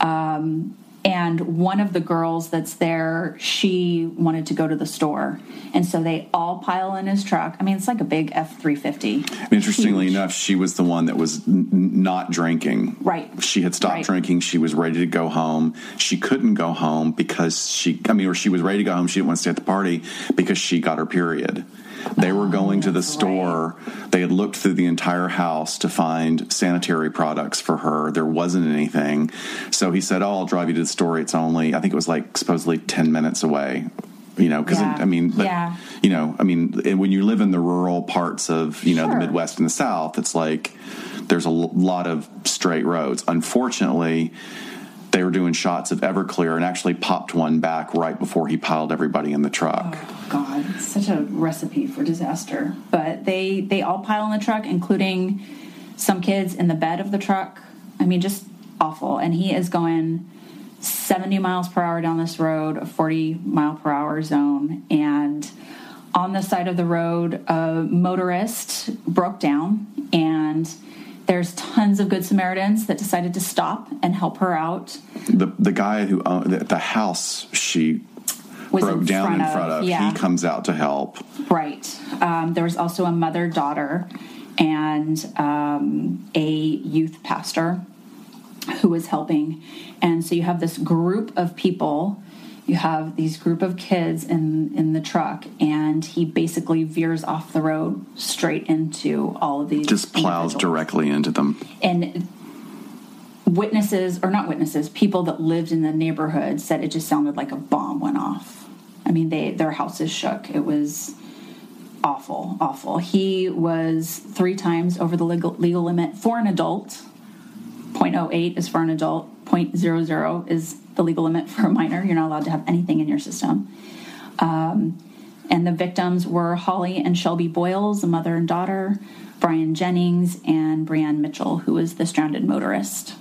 Um, and one of the girls that's there, she wanted to go to the store. And so they all pile in his truck. I mean, it's like a big F 350. And interestingly enough, she was the one that was n- not drinking. Right. She had stopped Right. drinking. She was ready to go home. She couldn't go home because she, I mean, or she was ready to go home. She didn't want to stay at the party because she got her period. They were going to the store. They had looked through the entire house to find sanitary products for her. There wasn't anything. So he said, Oh, I'll drive you to the store. It's only, I think it was like supposedly 10 minutes away. You know, because Yeah. I mean, but Yeah. you know, I mean, when you live in the rural parts of you know the Midwest and the South, it's like there's a l- lot of straight roads. Unfortunately, they were doing shots of Everclear and actually popped one back right before he piled everybody in the truck. Oh, God, it's such a recipe for disaster. But they they all pile in the truck, including some kids in the bed of the truck. I mean, just awful. And he is going 70 miles per hour down this road, a 40 mile per hour zone, and on the side of the road, a motorist broke down, and there's tons of good Samaritans that decided to stop and help her out. The the guy who owned the, the house she Was broke in down front in of- front of, yeah. he comes out to help. Right. Um, there was also a mother daughter and um, a youth pastor who was helping. And so you have this group of people. You have these group of kids in in the truck, and he basically veers off the road straight into all of these. Just plows directly into them. And witnesses, or not witnesses, people that lived in the neighborhood said it just sounded like a bomb went off. I mean, they their houses shook. It was awful, awful. He was three times over the legal, legal limit for an adult. 0.08 is for an adult. 0.00 is the legal limit for a minor. You're not allowed to have anything in your system. Um, and the victims were Hollie and Shelby Boyles, a mother and daughter, Brian Jennings, and Brianne Mitchell, who was the stranded motorist.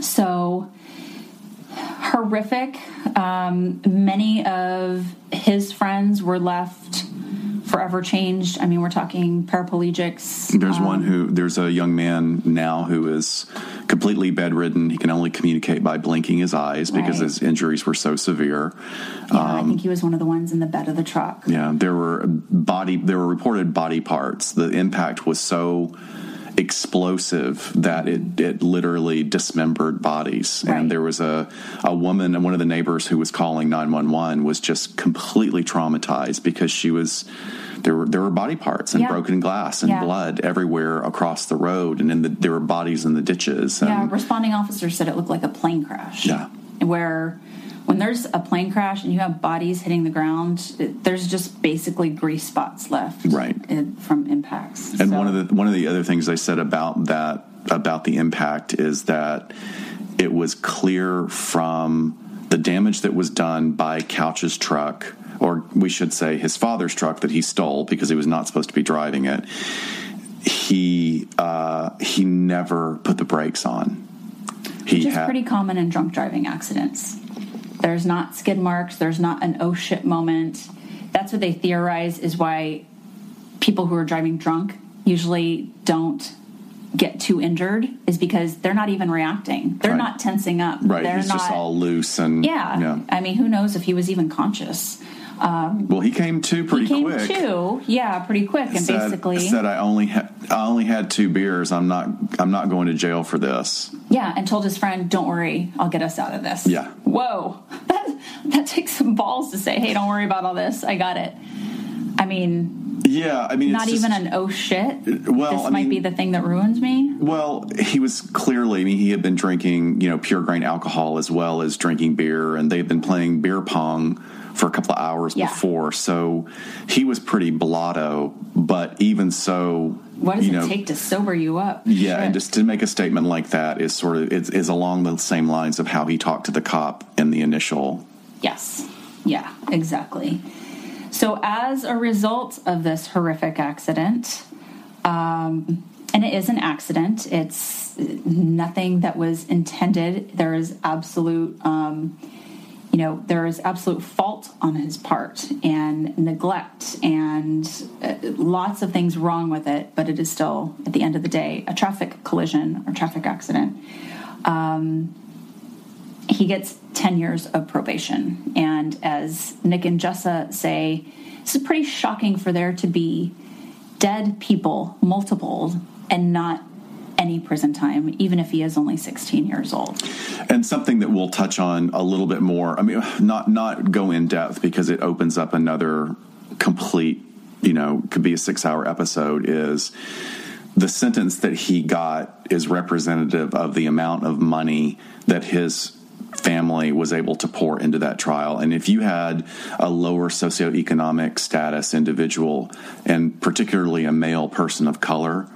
So horrific. Um, many of his friends were left forever changed. I mean, we're talking paraplegics. There's one um, who there's a young man now who is completely bedridden. He can only communicate by blinking his eyes because Right. his injuries were so severe. Yeah, I um, think he was one of the ones in the bed of the truck. Yeah, there were body there were reported body parts. The impact was so explosive that it it literally dismembered bodies. Right. And there was a a woman and one of the neighbors who was calling 911 was just completely traumatized because she was there were there were body parts and Yeah. broken glass and Yeah. blood everywhere across the road and in the there were bodies in the ditches. And Yeah, responding officers said it looked like a plane crash. Yeah. Where when there's a plane crash and you have bodies hitting the ground, it, there's just basically grease spots left. Right. it- from impacts. And So- one of the one of the other things I said about that about the impact is that it was clear from the damage that was done by Couch's truck, or we should say his father's truck that he stole because he was not supposed to be driving it. He uh, he never put the brakes on. He which is pretty common in drunk driving accidents. There's not skid marks. There's not an oh shit moment. That's what they theorize is why people who are driving drunk usually don't get too injured is because they're not even reacting. They're Right. not tensing up. Right. They're He's not. just all loose and yeah. I mean, who knows if he was even conscious? Um, well, he came to pretty he came quick. to, yeah, pretty quick, and said, basically, said I only had I only had two beers. I'm not I'm not going to jail for this. yeah, and told his friend, "Don't worry, I'll get us out of this." Yeah. Whoa, that that takes some balls to say, "Hey, don't worry about all this. I got it." I mean, Yeah, I mean, not it's just- even an oh shit. Well, this I might mean- be the thing that ruins me. Well, he was clearly. I mean, he had been drinking, you know, pure grain alcohol as well as drinking beer, and they'd been playing beer pong for a couple of hours Yeah. before. So he was pretty blotto. But even so, What does you it know, take to sober you up? Yeah, and just to make a statement like that is sort of is, is along the same lines of how he talked to the cop in the initial. Yes. Yeah, exactly. So, as a result of this horrific accident, um, and it is an accident, it's nothing that was intended. There is absolute, um, you know, there is absolute fault on his part and neglect and uh, lots of things wrong with it, but it is still, at the end of the day, a traffic collision or traffic accident he gets 10 years of probation. And as Nick and Jessa say, this is pretty shocking for there to be dead people, multiple, and not any prison time, even if he is only 16 years old. and something that we'll touch on a little bit more. I mean, not not go in depth because it opens up another complete, you know, could be a six hour episode. Is the sentence that he got is representative of the amount of money that his family was able to pour into that trial. And if you had a lower socioeconomic status individual, and particularly a male person of color,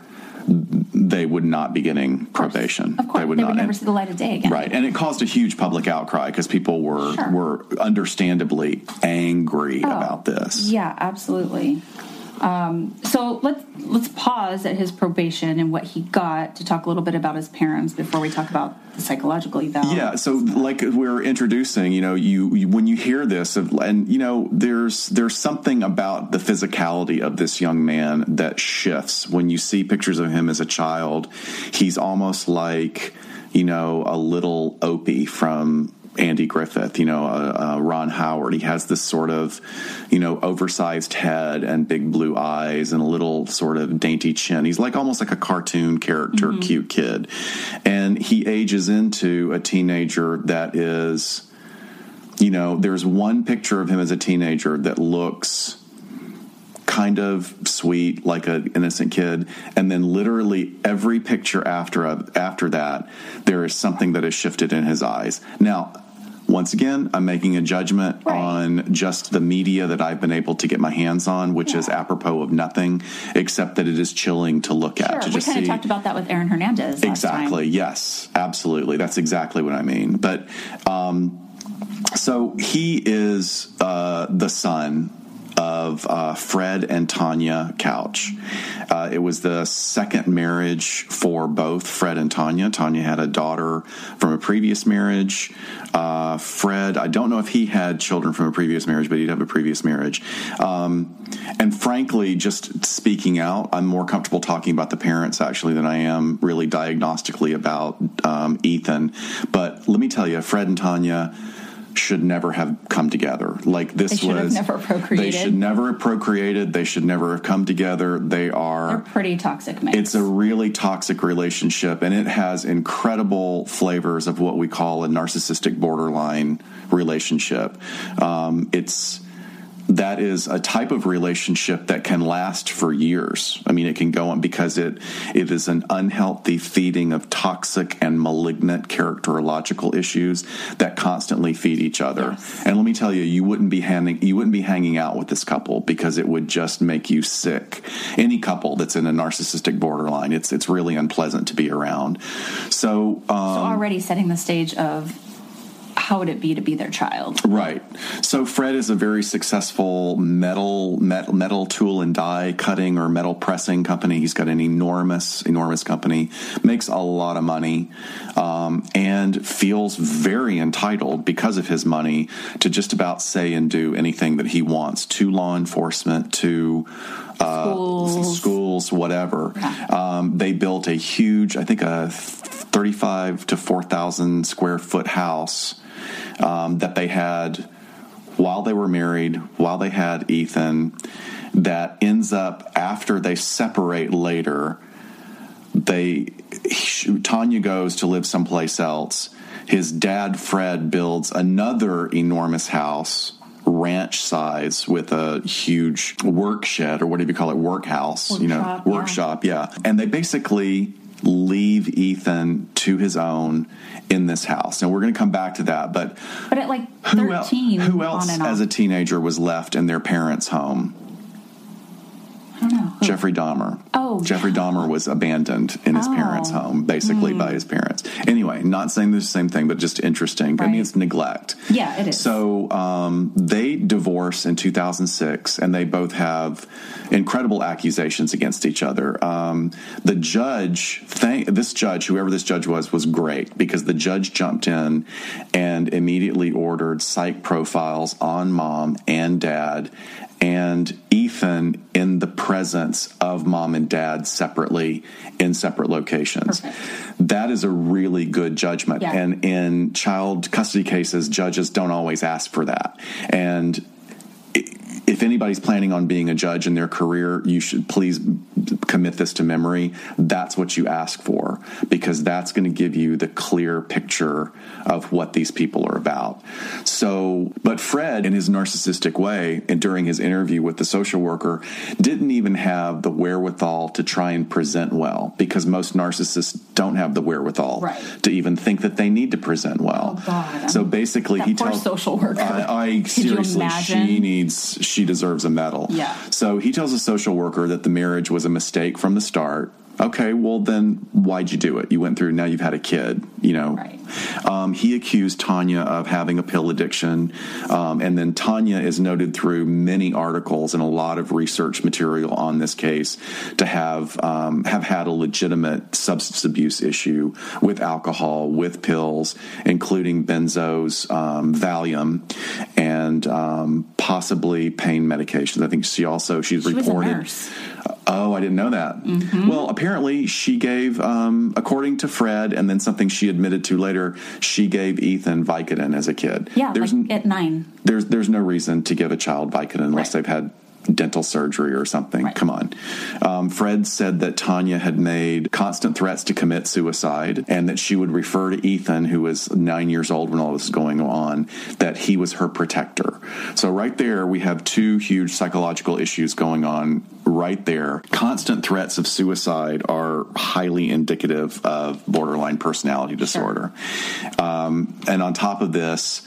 they would not be getting probation. Of course, they would, not. never And- see the light of day again. Right, and it caused a huge public outcry because people were Sure. were understandably angry oh. about this. Yeah, absolutely. Um, so let's let's pause at his probation and what he got to talk a little bit about his parents before we talk about the psychological eval. Yeah, so like we're introducing, you know, you, you when you hear this, and you know, there's there's something about the physicality of this young man that shifts when you see pictures of him as a child. He's almost like, you know, a little Opie from Andy Griffith, you know, uh, uh, Ron Howard. He has this sort of, you know, oversized head and big blue eyes and a little sort of dainty chin. He's like almost like a cartoon character, cute kid. And he ages into a teenager that is, you know, there's one picture of him as a teenager that looks kind of sweet like an innocent kid and then literally every picture after after that there is something that has shifted in his eyes now once again i'm making a judgment Right. on just the media that i've been able to get my hands on which is apropos of nothing except that it is chilling to look at Sure, to we kind of talked about that with Aaron Hernandez. Last exactly. yes. Absolutely. That's exactly what i mean. But um so he is uh the son of uh, Fred and Tonya Couch. Uh, it was the second marriage for both Fred and Tonya. Tonya had a daughter from a previous marriage. Uh, Fred, I don't know if he had children from a previous marriage, but he'd have a previous marriage. Um, and frankly, just speaking out, I'm more comfortable talking about the parents actually than I am really diagnostically about um, Ethan. But let me tell you, Fred and Tonya should never have come together. Like this They should have was never procreated. They should never have procreated. They should never have come together. They are They're pretty toxic, mix. it's a really toxic relationship and it has incredible flavors of what we call a narcissistic borderline relationship. Um, it's that is a type of relationship that can last for years. I mean, it can go on because it it is an unhealthy feeding of toxic and malignant characterological issues that constantly feed each other. And let me tell you, you wouldn't be handing you wouldn't be hanging out with this couple because it would just make you sick. Any couple that's in a narcissistic borderline, it's it's really unpleasant to be around. So, um, so already setting the stage of how would it be to be their child? Right. So Fred is a very successful metal, metal metal tool and die cutting or metal pressing company. He's got an enormous enormous company, makes a lot of money, um, and feels very entitled because of his money to just about say and do anything that he wants to law enforcement to uh, Schools. schools, whatever. Um, they built a huge, I think, a 35 to 4,000 square foot house um, that they had while they were married, while they had Ethan, that ends up after they separate later. They Tonya goes to live someplace else. His dad Fred builds another enormous house, ranch size, with a huge work shed or whatever you call it, workhouse, you know, Workshop, yeah. workshop, yeah. And they basically leave Ethan to his own in this house. And we're going to come back to that, but But at like who, el- 13, who else as a teenager was left in their parents' home? Don't know. Who? Jeffrey Dahmer. Oh, Jeffrey Dahmer was abandoned in his Oh. parents' home, basically by his parents. Anyway, not saying the same thing, but just interesting. I mean, it's neglect. Yeah, it is. So um, they divorce in 2006, and they both have incredible accusations against each other. Um, the judge, thank this judge, whoever this judge was, was great because the judge jumped in and immediately ordered psych profiles on mom and dad and Ethan in the presence of mom and dad separately in separate locations. That is a really good judgment. Yeah. And in child custody cases, judges don't always ask for that. And if anybody's planning on being a judge in their career, you should please commit this to memory. That's what you ask for because that's going to give you the clear picture of what these people are about. So, but Fred, in his narcissistic way, and during his interview with the social worker, didn't even have the wherewithal to try and present well because most narcissists don't have the wherewithal Right. to even think that they need to present well. Oh, God. So basically, he tells social worker. I, I seriously, she needs, she deserves a medal. Yeah. So he tells a social worker that the marriage was a mistake from the start. Okay, well then, why'd you do it? You went through. Now you've had a kid. You know. Right. Um, he accused Tonya of having a pill addiction, um, and then Tonya is noted through many articles and a lot of research material on this case to have um, have had a legitimate substance abuse issue with alcohol, with pills, including benzos, um, Valium, and um, possibly pain medications. I think she also she's She reported. Oh, I didn't know that. Well, apparently she gave, um, according to Fred, and then something she admitted to later, she gave Ethan Vicodin as a kid. Yeah, there's like at nine. there's there's no reason to give a child Vicodin unless Right. they've had dental surgery or something. Right. Come on. Um, Fred said that Tonya had made constant threats to commit suicide and that she would refer to Ethan, who was nine years old when all this was going on, that he was her protector. So, right there, we have two huge psychological issues going on right there. Constant threats of suicide are highly indicative of borderline personality disorder. Um, and on top of this,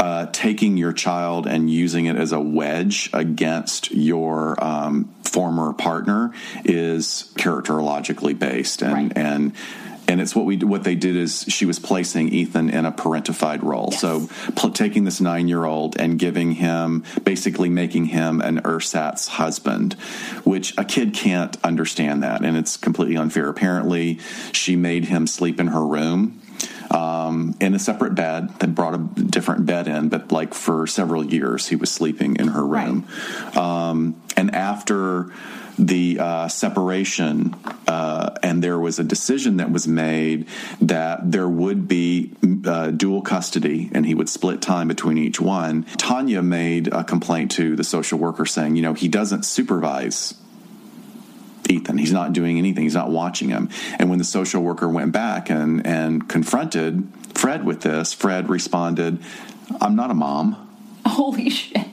uh, taking your child and using it as a wedge against your um, former partner is characterologically based, and Right. and and it's what we what they did is she was placing Ethan in a parentified role. So pl- taking this nine year old and giving him basically making him an ersatz husband, which a kid can't understand that, and it's completely unfair. Apparently, she made him sleep in her room um, in a separate bed. They brought a different bed in, but like for several years, he was sleeping in her room. Um, and after the uh, separation, uh, and there was a decision that was made that there would be uh, dual custody and he would split time between each one. Tonya made a complaint to the social worker saying, you know, he doesn't supervise Ethan. He's not doing anything. He's not watching him. And when the social worker went back and, and confronted Fred with this, Fred responded, I'm not a mom. Holy shit.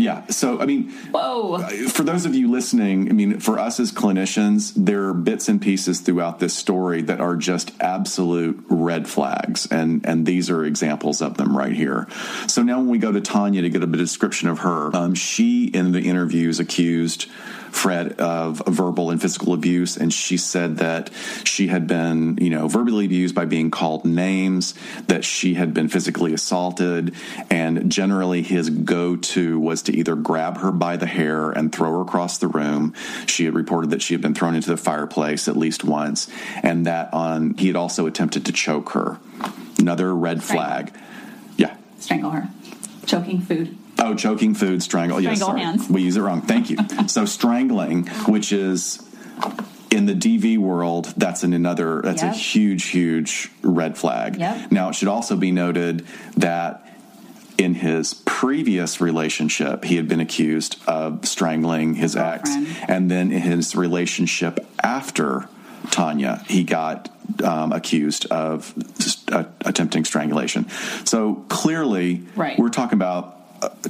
Yeah. So, I mean, Whoa. for those of you listening, I mean, for us as clinicians, there are bits and pieces throughout this story that are just absolute red flags, and and these are examples of them right here. So now, when we go to Tonya to get a description of her, um, she in the interviews accused Fred of verbal and physical abuse, and she said that she had been, you know, verbally abused by being called names, that she had been physically assaulted, and generally his go-to was to either grab her by the hair and throw her across the room. She had reported that she had been thrown into the fireplace at least once, and that on he had also attempted to choke her. Another red flag. Yeah. Strangle her. Choking food. Oh, choking food, strangle. yes, sorry. hands. We use it wrong. Thank you. so strangling, which is in the DV world, that's an another. That's a huge, huge red flag. Yep. Now, it should also be noted that in his previous relationship, he had been accused of strangling his ex, and then in his relationship after Tonya, he got um, accused of uh, attempting strangulation. So clearly, Right. we're talking about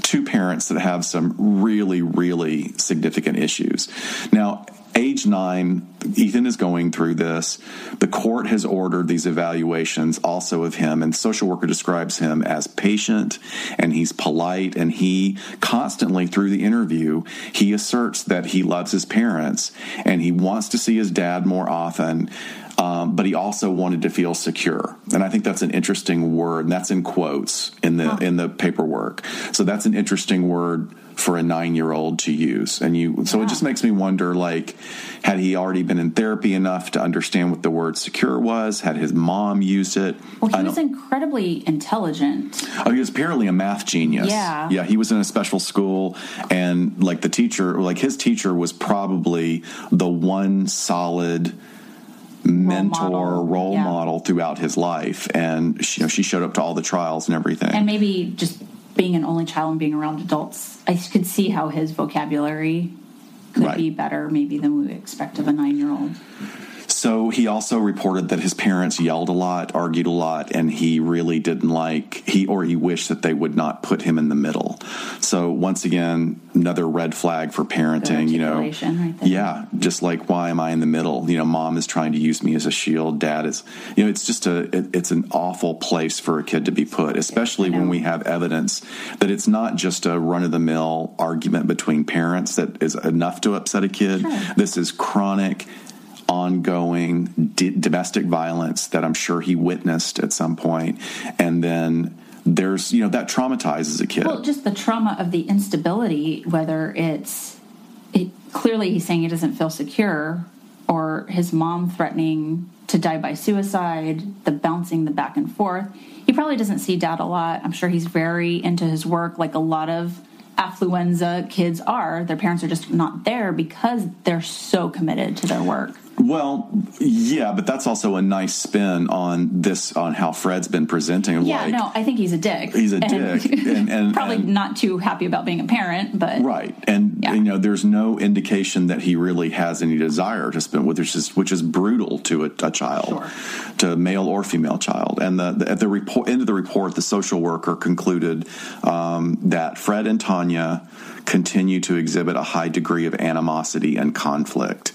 two parents that have some really, really significant issues. Now, age nine, Ethan is going through this. The court has ordered these evaluations also of him, and social worker describes him as patient and he's polite, and he constantly through the interview he asserts that he loves his parents and he wants to see his dad more often. Um, but he also wanted to feel secure, and I think that's an interesting word. And that's in quotes in the in the paperwork. So that's an interesting word for a nine year old to use. And you, so it just makes me wonder, like, had he already been in therapy enough to understand what the word secure was? Had his mom used it? Well, he was incredibly intelligent. Oh, he was apparently a math genius. Yeah. Yeah, he was in a special school and like the teacher, like his teacher was probably the one solid mentor model. role Yeah. model throughout his life and she, you know she showed up to all the trials and everything. And maybe just being an only child and being around adults, I could see how his vocabulary could Right. be better maybe than we would expect of a nine year old. So he also reported that his parents yelled a lot, argued a lot, and he really didn't like he or he wished that they would not put him in the middle. So once again, another red flag for parenting. You know, right yeah, just like why am I in the middle? You know, mom is trying to use me as a shield. Dad is, you know, it's just a it, it's an awful place for a kid to be put, especially when we have evidence that it's not just a run of the mill argument between parents that is enough to upset a kid. This is chronic ongoing d- domestic violence that I'm sure he witnessed at some point, and then there's you know that traumatizes a kid. Well, just the trauma of the instability, whether it's it, clearly he's saying he doesn't feel secure, or his mom threatening to die by suicide, the bouncing the back and forth. He probably doesn't see dad a lot. I'm sure he's very into his work, like a lot of affluenza kids are. Their parents are just not there because they're so committed to their work. Well, yeah, but that's also a nice spin on this on how Fred's been presenting. Yeah, like, no, I think he's a dick. He's a And- dick, and- and- probably and- not too happy about being a parent, but Right, and Yeah. you know, there's no indication that he really has any desire to spend, with, which is which is brutal to a, a child, Sure. to a male or female child. And the, the at the report end of the report, the social worker concluded um, that Fred and Tonya continue to exhibit a high degree of animosity and conflict.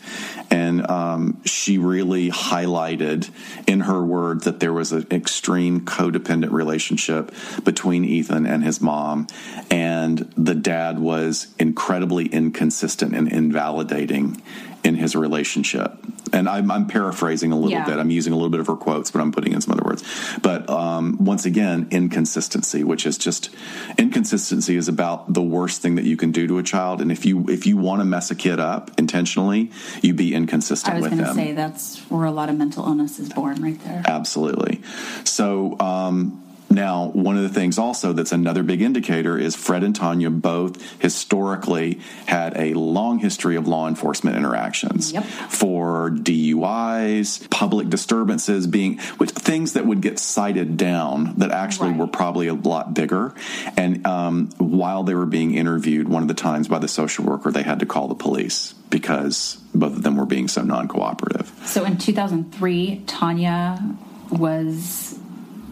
And um, she really highlighted, in her words, that there was an extreme codependent relationship between Ethan and his mom, and the dad was incredibly inconsistent and invalidating in his relationship. And I'm, I'm paraphrasing a little Yeah. bit. I'm using a little bit of her quotes, but I'm putting in some other words. But um, once again, inconsistency, which is just inconsistency is about the worst thing that you can do to a child. And if you if you want to mess a kid up intentionally, you be inconsistent I was going to say that's where a lot of mental illness is born, right there. Absolutely. So um, now, one of the things also that's another big indicator is Fred and Tonya both historically had a long history of law enforcement interactions Yep. for DUIs, public disturbances, being which things that would get cited down that actually Right. were probably a lot bigger. And um, while they were being interviewed, one of the times by the social worker, they had to call the police because both of them were being so non-cooperative. So in 2003, Tonya was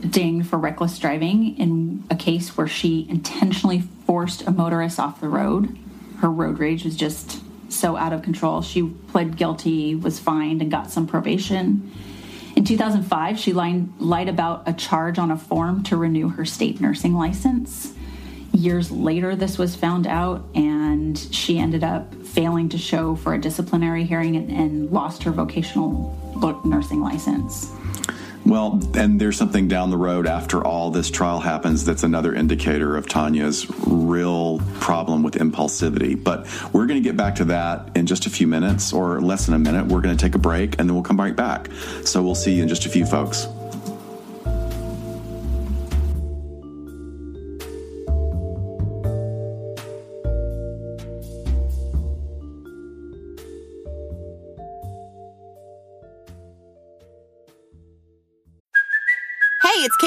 dinged for reckless driving in a case where she intentionally forced a motorist off the road. Her road rage was just so out of control. She pled guilty, was fined, and got some probation. In 2005, she lied, lied about a charge on a form to renew her state nursing license. Years later, this was found out, and she ended up failing to show for a disciplinary hearing and, and lost her vocational nursing license. Well, and there's something down the road after all this trial happens that's another indicator of Tonya's real problem with impulsivity. But we're going to get back to that in just a few minutes or less than a minute. We're going to take a break and then we'll come right back. So we'll see you in just a few, folks.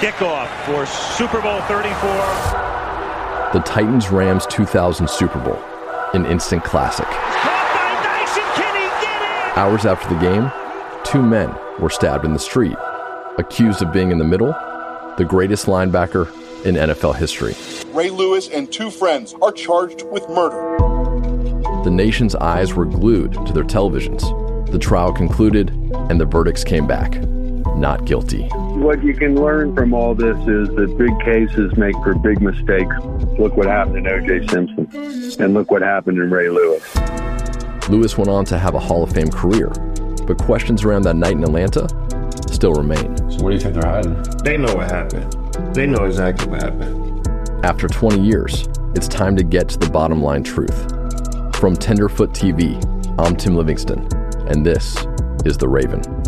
Kickoff for Super Bowl 34. The Titans Rams 2000 Super Bowl, an instant classic. Hours after the game, two men were stabbed in the street, accused of being in the middle, the greatest linebacker in NFL history. Ray Lewis and two friends are charged with murder. The nation's eyes were glued to their televisions. The trial concluded, and the verdicts came back not guilty. What you can learn from all this is that big cases make for big mistakes. Look what happened in O.J. Simpson, and look what happened in Ray Lewis. Lewis went on to have a Hall of Fame career, but questions around that night in Atlanta still remain. So, what do you think they're hiding? They know what happened. They know exactly what happened. After 20 years, it's time to get to the bottom line truth. From Tenderfoot TV, I'm Tim Livingston, and this is The Raven.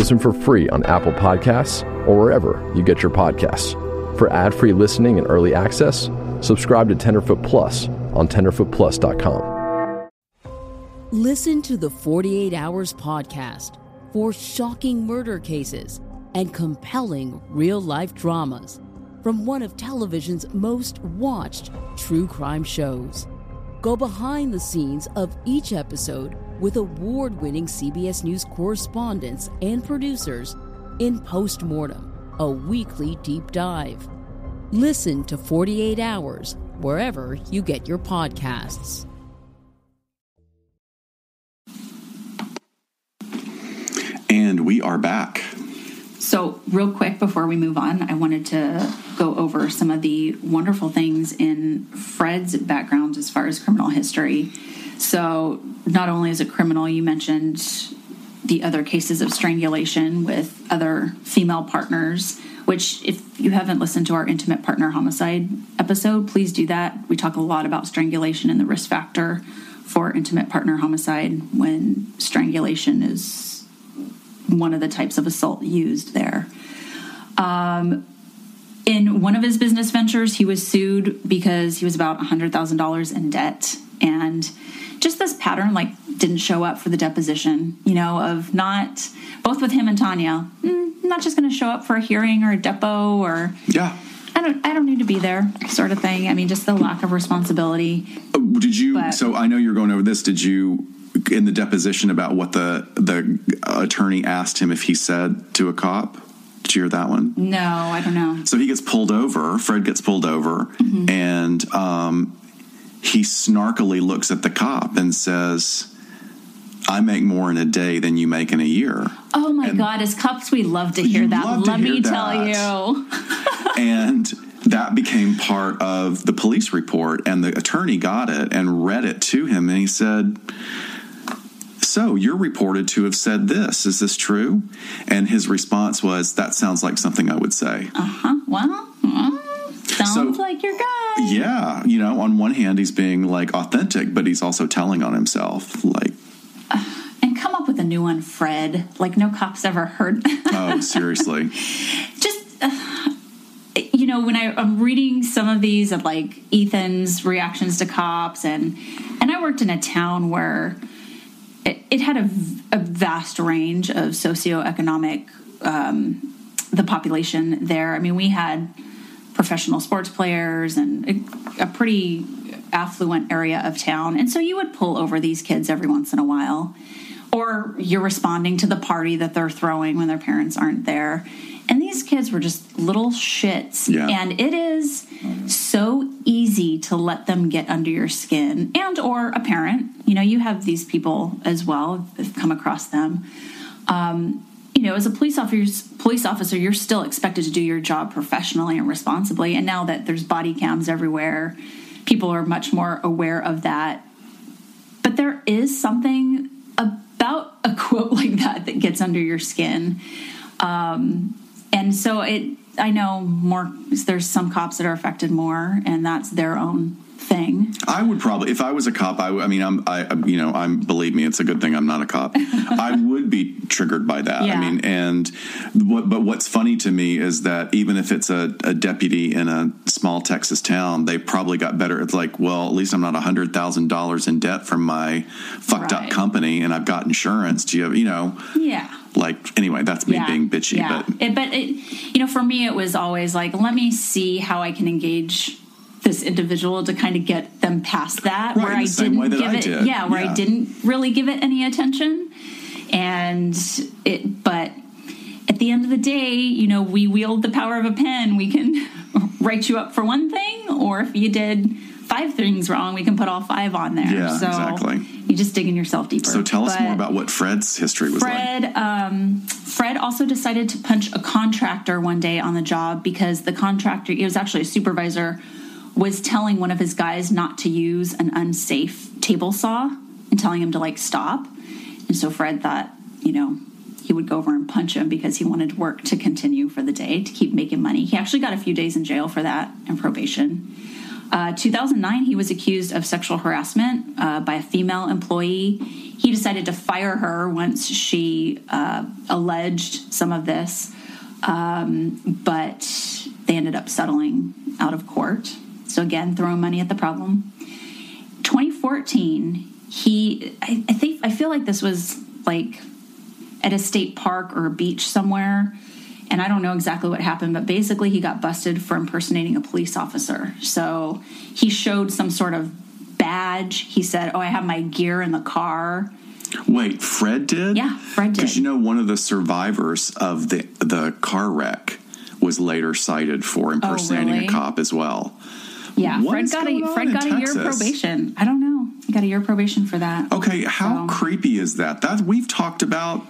Listen for free on Apple Podcasts or wherever you get your podcasts. For ad-free listening and early access, subscribe to Tenderfoot Plus on tenderfootplus.com. Listen to the 48 Hours podcast for shocking murder cases and compelling real-life dramas from one of television's most watched true crime shows. Go behind the scenes of each episode with award winning CBS News correspondents and producers in Postmortem, a weekly deep dive. Listen to 48 Hours wherever you get your podcasts. And we are back. So, real quick before we move on, I wanted to go over some of the wonderful things in Fred's background as far as criminal history. So, not only is a criminal, you mentioned the other cases of strangulation with other female partners, which, if you haven't listened to our intimate partner homicide episode, please do that. We talk a lot about strangulation and the risk factor for intimate partner homicide when strangulation is one of the types of assault used there. Um, in one of his business ventures, he was sued because he was about $100,000 in debt. And just this pattern, like, didn't show up for the deposition, you know, of not, both with him and Tonya, mm, not just going to show up for a hearing or a depo or. Yeah. I don't. I don't need to be there, sort of thing. I mean, just the lack of responsibility. Uh, did you? But, so I know you're going over this. Did you in the deposition about what the the attorney asked him if he said to a cop? Did you hear that one? No, I don't know. So he gets pulled over. Fred gets pulled over, mm-hmm. and um, he snarkily looks at the cop and says, "I make more in a day than you make in a year." Oh my and God! As cops, we love to hear that. Let me that. tell you. and that became part of the police report, and the attorney got it and read it to him, and he said so you're reported to have said this. Is this true? And his response was, That sounds like something I would say. Uh huh. Well, sounds so, like your guy. Yeah. You know, on one hand, he's being like authentic, but he's also telling on himself. Like, and come up with a new one, Fred. Like, no cops ever heard. oh, seriously. Just. Uh, you know when I, am reading some of these of like ethan's reactions to cops and and i worked in a town where it, it had a, a, vast range of socioeconomic um, the population there. I mean, we had professional sports players and a, a pretty affluent area of town, and so you would pull over these kids every once in a while, or you're responding to the party that they're throwing when their parents aren't there. And these kids were just little shits. Yeah. And it is so easy to let them get under your skin and or a parent. You know, you have these people as well, have come across them. Um, you know, as a police officer, police officer, you're still expected to do your job professionally and responsibly. And now that there's body cams everywhere, people are much more aware of that. But there is something about a quote like that that gets under your skin. Um, and so it I know more. There's some cops that are affected more, and that's their own thing. I would probably, if I was a cop, I, w- I mean, I'm, I, you know, I'm, believe me, it's a good thing I'm not a cop. I would be triggered by that. Yeah. I mean, and what, but what's funny to me is that even if it's a, a deputy in a small Texas town, they probably got better. It's like, well, at least I'm not a hundred thousand dollars in debt from my fucked up company, and I've got insurance. Do you have, you know, Yeah. Like anyway, that's me yeah. being bitchy, Yeah. but It, but it, you know, for me, it was always like, let me see how I can engage this individual to kind of get them past that, Right, where I didn't that give I it, did. yeah, where Yeah. I didn't really give it any attention, and it, but. At the end of the day, you know, we wield the power of a pen. We can write you up for one thing, or if you did five things wrong, we can put all five on there. Yeah, so exactly. You just digging yourself deeper. so tell us But- more about what Fred's history was like. Fred, um, Fred also decided to punch a contractor one day on the job because the contractor, it was actually a supervisor, was telling one of his guys not to use an unsafe table saw and telling him to like stop. And so Fred thought, you know, he would go over and punch him because he wanted work to continue for the day to keep making money. He actually got a few days in jail for that and probation. Uh, 2009, he was accused of sexual harassment uh, by a female employee. He decided to fire her once she uh, alleged some of this, um, but they ended up settling out of court. So, again, throwing money at the problem. 2014, he, I, I think, I feel like this was like at a state park or a beach somewhere. And I don't know exactly what happened, but basically he got busted for impersonating a police officer. So he showed some sort of badge. He said, Oh, I have my gear in the car. Wait, Fred did? Yeah, Fred did. Because you know, one of the survivors of the the car wreck was later cited for oh, impersonating Oh, really? a cop as well. Yeah, Fred got a Fred got a year probation. I don't know. He got a year probation for that. Okay, how creepy is that? That we've talked about.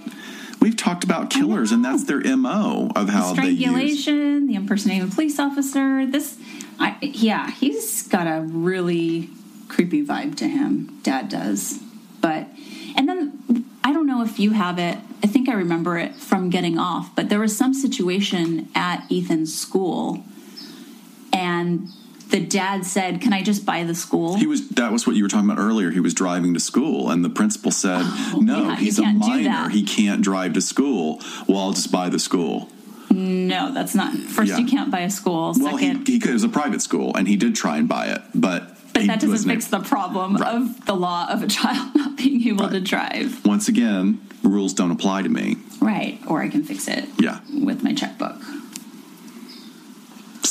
We've talked about killers, and that's their mo of how they use. Strangulation, the impersonating a police officer. This, I, yeah, he's got a really creepy vibe to him. Dad does, but and then I don't know if you have it. I think I remember it from getting off, but there was some situation at Ethan's school, and the dad said, "Can I just buy the school?" He was. That was what you were talking about earlier. He was driving to school, and the principal said, "No, Oh, yeah, you he's a minor. He can't drive to school. Well, I'll just buy the school." no, that's not. First, Yeah. you can't buy a school. Well, Second, he, he could, it was a private school, and he did try and buy it, but but that doesn't fix the problem of the law of a child not being able to drive. Once again, rules don't apply to me. Right, or I can fix it Yeah. with my checkbook.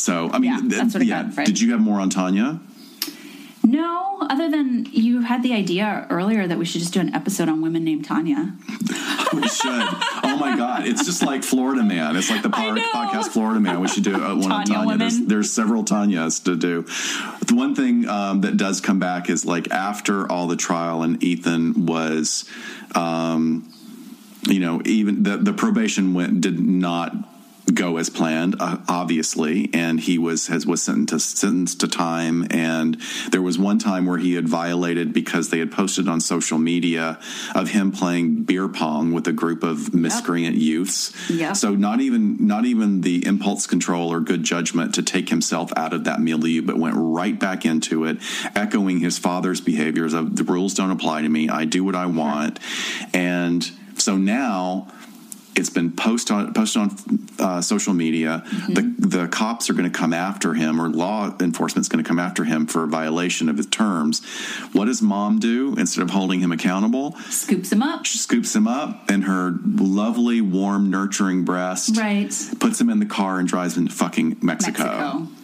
So, I mean, Yeah, th- that's what yeah. got, Fred. Did you have more on Tonya? No, other than you had the idea earlier that we should just do an episode on women named Tonya. we should. Oh my God. It's just like Florida Man. It's like the podcast Florida Man. We should do uh, one on Tonya Tonya. There's, there's several Tonyas to do. The one thing um, that does come back is like after all the trial and Ethan was, um, you know, even the, the probation went, did not go as planned, uh, obviously, and he was has was sentenced to, sentenced to time. And there was one time where he had violated because they had posted on social media of him playing beer pong with a group of miscreant youths. Yep. So not even not even the impulse control or good judgment to take himself out of that milieu, but went right back into it, echoing his father's behaviors of the rules don't apply to me. I do what I want, and so now it's been posted on posted on uh, social media. The the cops are going to come after him, or law enforcement is going to come after him for a violation of his terms. What does mom do instead of holding him accountable? Scoops him up. She scoops him up in her lovely, warm, nurturing breast. Right. Puts him in the car and drives him to fucking Mexico. Mexico.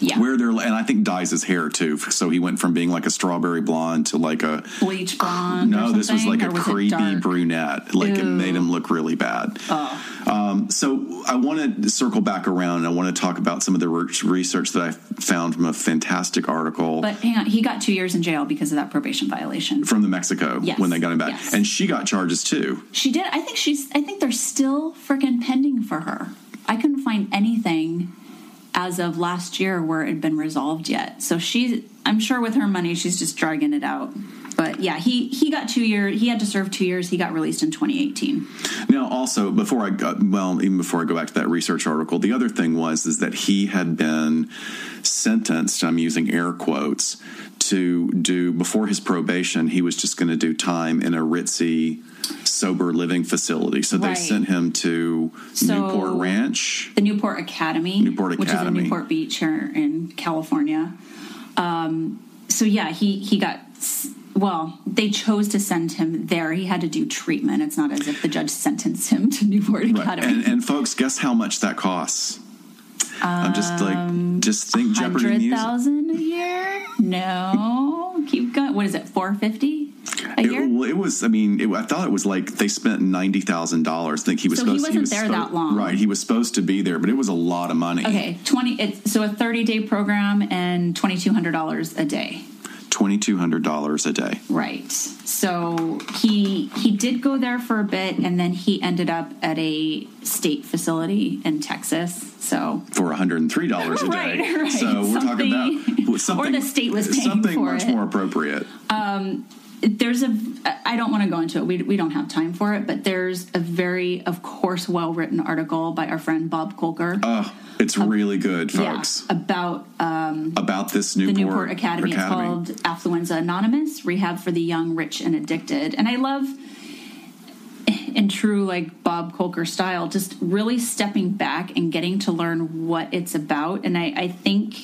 Yeah. Where they're and I think dyes his hair too, so he went from being like a strawberry blonde to like a Bleach blonde. no, this was like a was creepy brunette. Like it made him look really bad. Oh. Um, so I want to circle back around. and I want to talk about some of the research that I found from a fantastic article But hang on, he got two years in jail because of that probation violation. from the Mexico Yes, when they got him back, yes. and she got charges too. She did. I think she's. I think they're still freaking pending for her. I couldn't find anything as of last year where it had been resolved yet. So she's. I'm sure with her money, she's just dragging it out. But yeah, he he got two years. He had to serve two years. He got released in 2018. Now, also before I got well, even before I go back to that research article, the other thing was is that he had been sentenced. I'm using air quotes to do before his probation. He was just going to do time in a ritzy sober living facility. So they Right. sent him to So- Newport Ranch. the Newport Academy, Newport Academy, which is in Newport Beach here in California. Um, so yeah, he he got well. They chose to send him there. He had to do treatment. It's not as if the judge sentenced him to Newport Academy. And, and folks, guess how much that costs? I'm just like, just think Jeopardy Hundred music. thousand a year? No, keep going. What is it? Four fifty a It, year? well, it was. I mean, it, I thought it was like they spent ninety thousand dollars. I think he was So he supposed. wasn't was there supposed- that long. right? He was supposed to be there, but it was a lot of money. Okay, twenty. It's so a thirty day program and twenty two hundred dollars a day. Twenty two hundred dollars a day. Right. So he he did go there for a bit, and then he ended up at a state facility in Texas. So for one hundred and three dollars a day. Right, right. So we're talking about something. or the state was paying something much it. more appropriate. um, there's a I don't want to go into it. We we don't have time for it, but there's a very, of course, well written article by our friend Bob Kolker. Oh, it's really good, yeah, folks. about um, About this the Newport, Newport Academy. It's called Affluenza Anonymous: Rehab for the Young, Rich, and Addicted. And I love, in true like Bob Kolker style, just really stepping back and getting to learn what it's about. And I, I think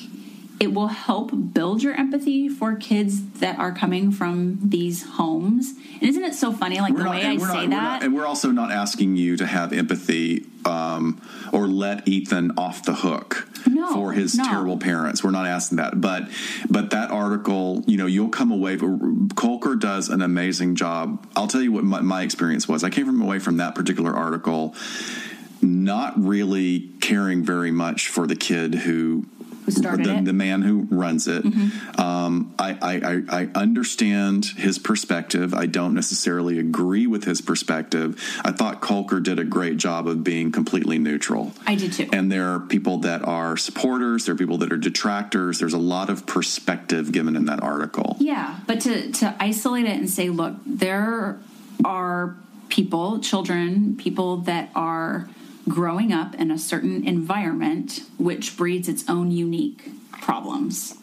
it will help build your empathy for kids that are coming from these homes. And isn't it so funny, like the way I we're say not- we're that? not- and we're also not asking you to have empathy um, or let Ethan off the hook No, for his no. terrible parents. We're not asking that, but but that article, you know, you'll come away. Kolker does an amazing job. I'll tell you what my, my experience was. I came from away from that particular article, not really caring very much for the kid who. Started the, it? Mm-hmm. the man who runs it. Um, I, I, I, I understand his perspective. I don't necessarily agree with his perspective. I thought Kolker did a great job of being completely neutral. I did too. And there are people that are supporters, there are people that are detractors. There's a lot of perspective given in that article. Yeah, but to to isolate it and say, look, there are people, children, people that are growing up in a certain environment which breeds its own unique problems.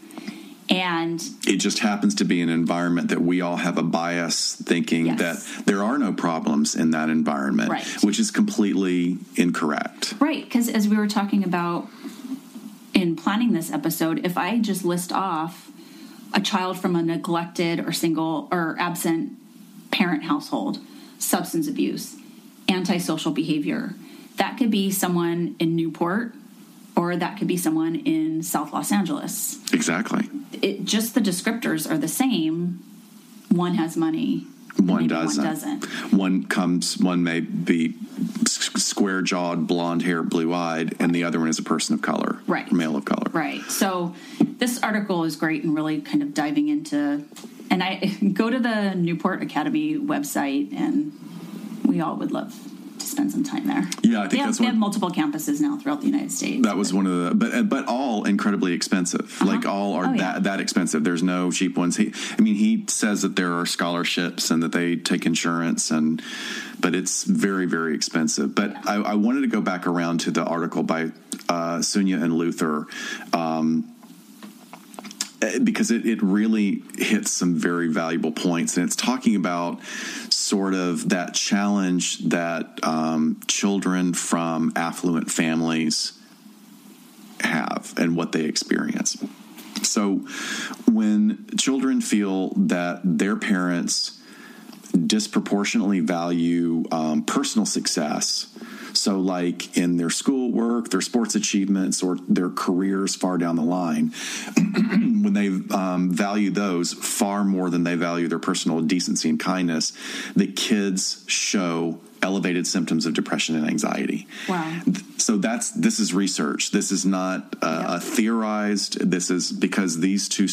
And It just happens to be an environment that we all have a bias thinking Yes. that there are no problems in that environment, Right. which is completely incorrect. Right, because as we were talking about in planning this episode, if I just list off a child from a neglected or single or absent parent household, substance abuse, antisocial behavior, that could be someone in Newport or that could be someone in South Los Angeles. Exactly. It just the descriptors are the same. One has money, One doesn't. One doesn't. One comes. One may be square jawed, blonde hair, blue eyed, and the other one is a person of color, Right. Male of color. Right. So this article is great and really kind of diving into and I go to the Newport Academy website and we all would love spend some time there. Yeah, I think they have, that's they have multiple campuses now throughout the United States. That was one of the, but but all incredibly expensive. Like all are Oh, yeah. that that expensive. There's no cheap ones. He, I mean, he says that there are scholarships and that they take insurance, and but it's very very expensive. But I, I wanted to go back around to the article by uh, Suniya and Luthar. Um, because it, it really hits some very valuable points and it's talking about sort of that challenge that um, children from affluent families have and what they experience so when children feel that their parents disproportionately value um, personal success. So, like in their schoolwork, their sports achievements, or their careers far down the line, when they um, value those far more than they value their personal decency and kindness, the kids show elevated symptoms of depression and anxiety. Wow. So that's this is research. This is not uh, a theorized. This is because these two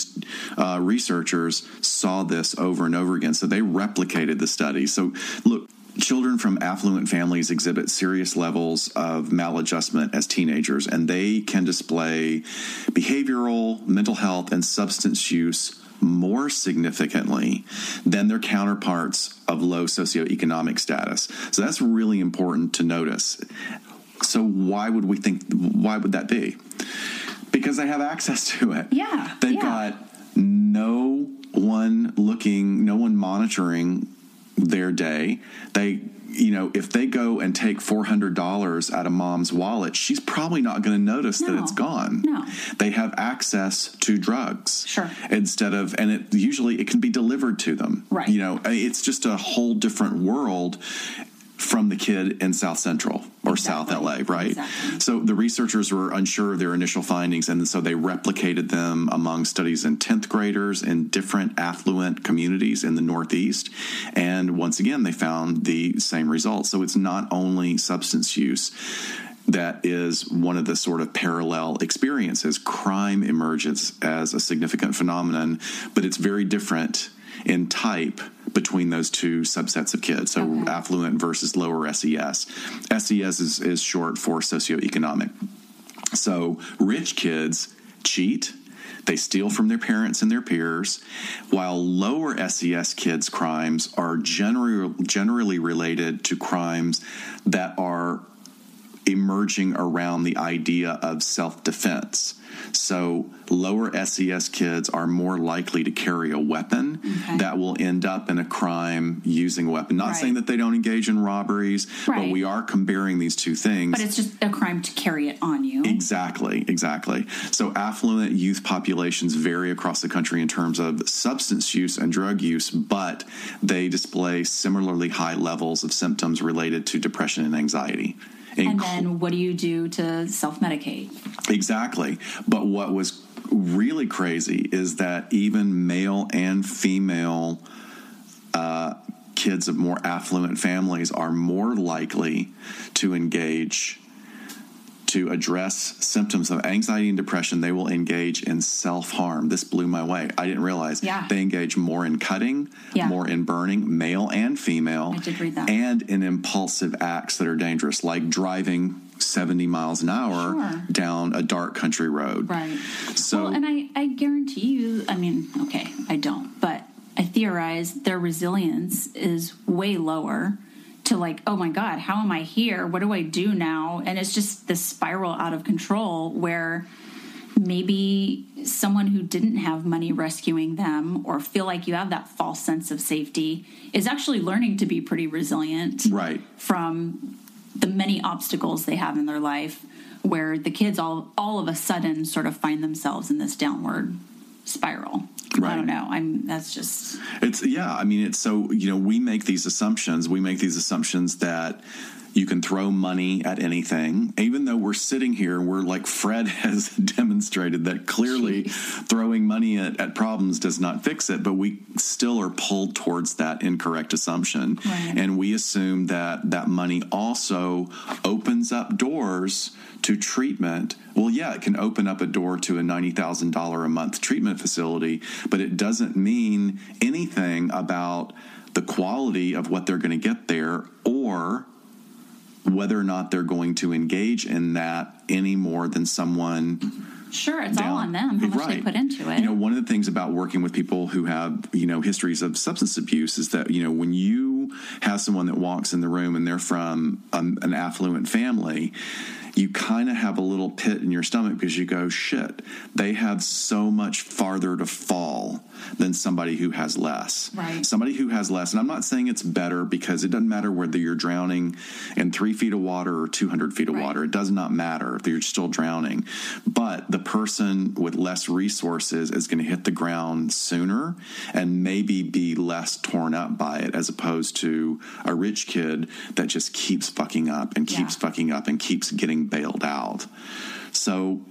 uh, researchers saw this over and over again. So they replicated the study. So look. Children from affluent families exhibit serious levels of maladjustment as teenagers, and they can display behavioral, mental health, and substance use more significantly than their counterparts of low socioeconomic status. So that's really important to notice. So why would we think why would that be? Because they have access to it. Yeah. They've yeah. got no one looking, no one monitoring their day. They you know, if they go and take $400 out of mom's wallet, she's probably not going to notice that it's gone. No. They have access to drugs. Sure. Instead of, and it usually it can be delivered to them. Right. You know, it's just a whole different world from the kid in South Central or South LA, right? So the researchers were unsure of their initial findings, and so they replicated them among studies in 10th graders in different affluent communities in the Northeast. And once again, they found the same results. So it's not only substance use that is one of the sort of parallel experiences. Crime emerges as a significant phenomenon, but it's very different in type between those two subsets of kids. So affluent versus lower SES. SES is, is short for socioeconomic. So rich kids cheat. They steal from their parents and their peers, while lower SES kids' crimes are generally generally related to crimes that are emerging around the idea of self defense. So, lower SES kids are more likely to carry a weapon that will end up in a crime using a weapon. Not Right. saying that they don't engage in robberies, but we are comparing these two things. But it's just a crime to carry it on you. Exactly, exactly. So affluent youth populations vary across the country in terms of substance use and drug use, but they display similarly high levels of symptoms related to depression and anxiety. And then what do you do to self medicate? Exactly. But what was really crazy is that even male and female uh, kids of more affluent families are more likely to engage to address symptoms of anxiety and depression they will engage in self-harm this blew my way i didn't realize Yeah. they engage more in cutting Yeah. more in burning male and female I did read that. and in impulsive acts that are dangerous like driving 70 miles an hour Sure. down a dark country road Right. so well, and I, I guarantee you, I mean, okay, I don't, but I theorize their resilience is way lower to like, oh my God, how am I here? What do I do now? And it's just this spiral out of control where maybe someone who didn't have money rescuing them or feel like you have that false sense of safety is actually learning to be pretty resilient right from the many obstacles they have in their life where the kids all all of a sudden sort of find themselves in this downward spiral i Right. don't know i'm that's just It's yeah, I mean it's so you know we make these assumptions. We make these assumptions that you can throw money at anything, even though we're sitting here. We're like Fred has demonstrated that clearly throwing money at, at problems does not fix it, but we still are pulled towards that incorrect assumption, Right. and we assume that that money also opens up doors to treatment. Well, yeah, it can open up a door to a $90,000 a month treatment facility, but it doesn't mean anything about the quality of what they're going to get there or whether or not they're going to engage in that any more than someone sure it's all on them how much they put into it. You know, one of the things about working with people who have, you know, histories of substance abuse is that, you know, when you have someone that walks in the room and they're from um, an affluent family, you kind of have a little pit in your stomach because you go, shit, they have so much farther to fall than somebody who has less. Right. Somebody who has less, and I'm not saying it's better because it doesn't matter whether you're drowning in three feet of water or 200 feet of water. It does not matter if you're still drowning. But the person with less resources is going to hit the ground sooner and maybe be less torn up by it as opposed to a rich kid that just keeps fucking up and keeps fucking up and keeps getting bailed out. So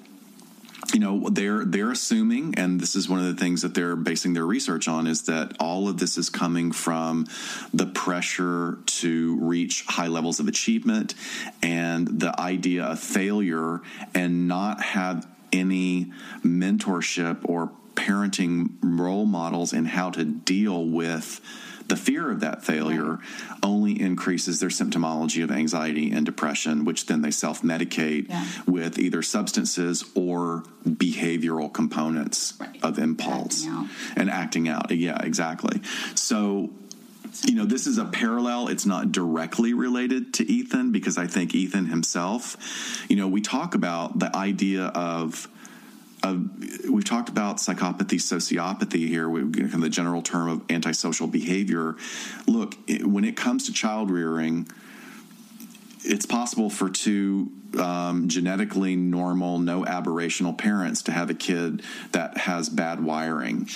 you know they're they're assuming and this is one of the things that they're basing their research on is that all of this is coming from the pressure to reach high levels of achievement and the idea of failure and not have any mentorship or parenting role models in how to deal with the fear of that failure only increases their symptomology of anxiety and depression, which then they self medicate Yeah. with either substances or behavioral components of impulse and acting out. Yeah, exactly. So, you know, this is a parallel. It's not directly related to Ethan because I think Ethan himself, you know, we talk about the idea of of, we've talked about psychopathy, sociopathy here, we kind of the general term of antisocial behavior. Look, it, when it comes to child rearing, it's possible for two um, genetically normal, no aberrational parents to have a kid that has bad wiring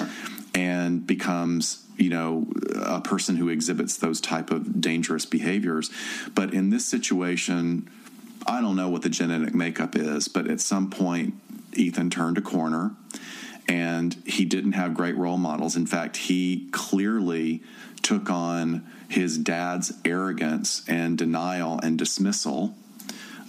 and becomes you know a person who exhibits those type of dangerous behaviors but in this situation i don't know what the genetic makeup is but at some point ethan turned a corner and he didn't have great role models in fact he clearly took on his dad's arrogance and denial and dismissal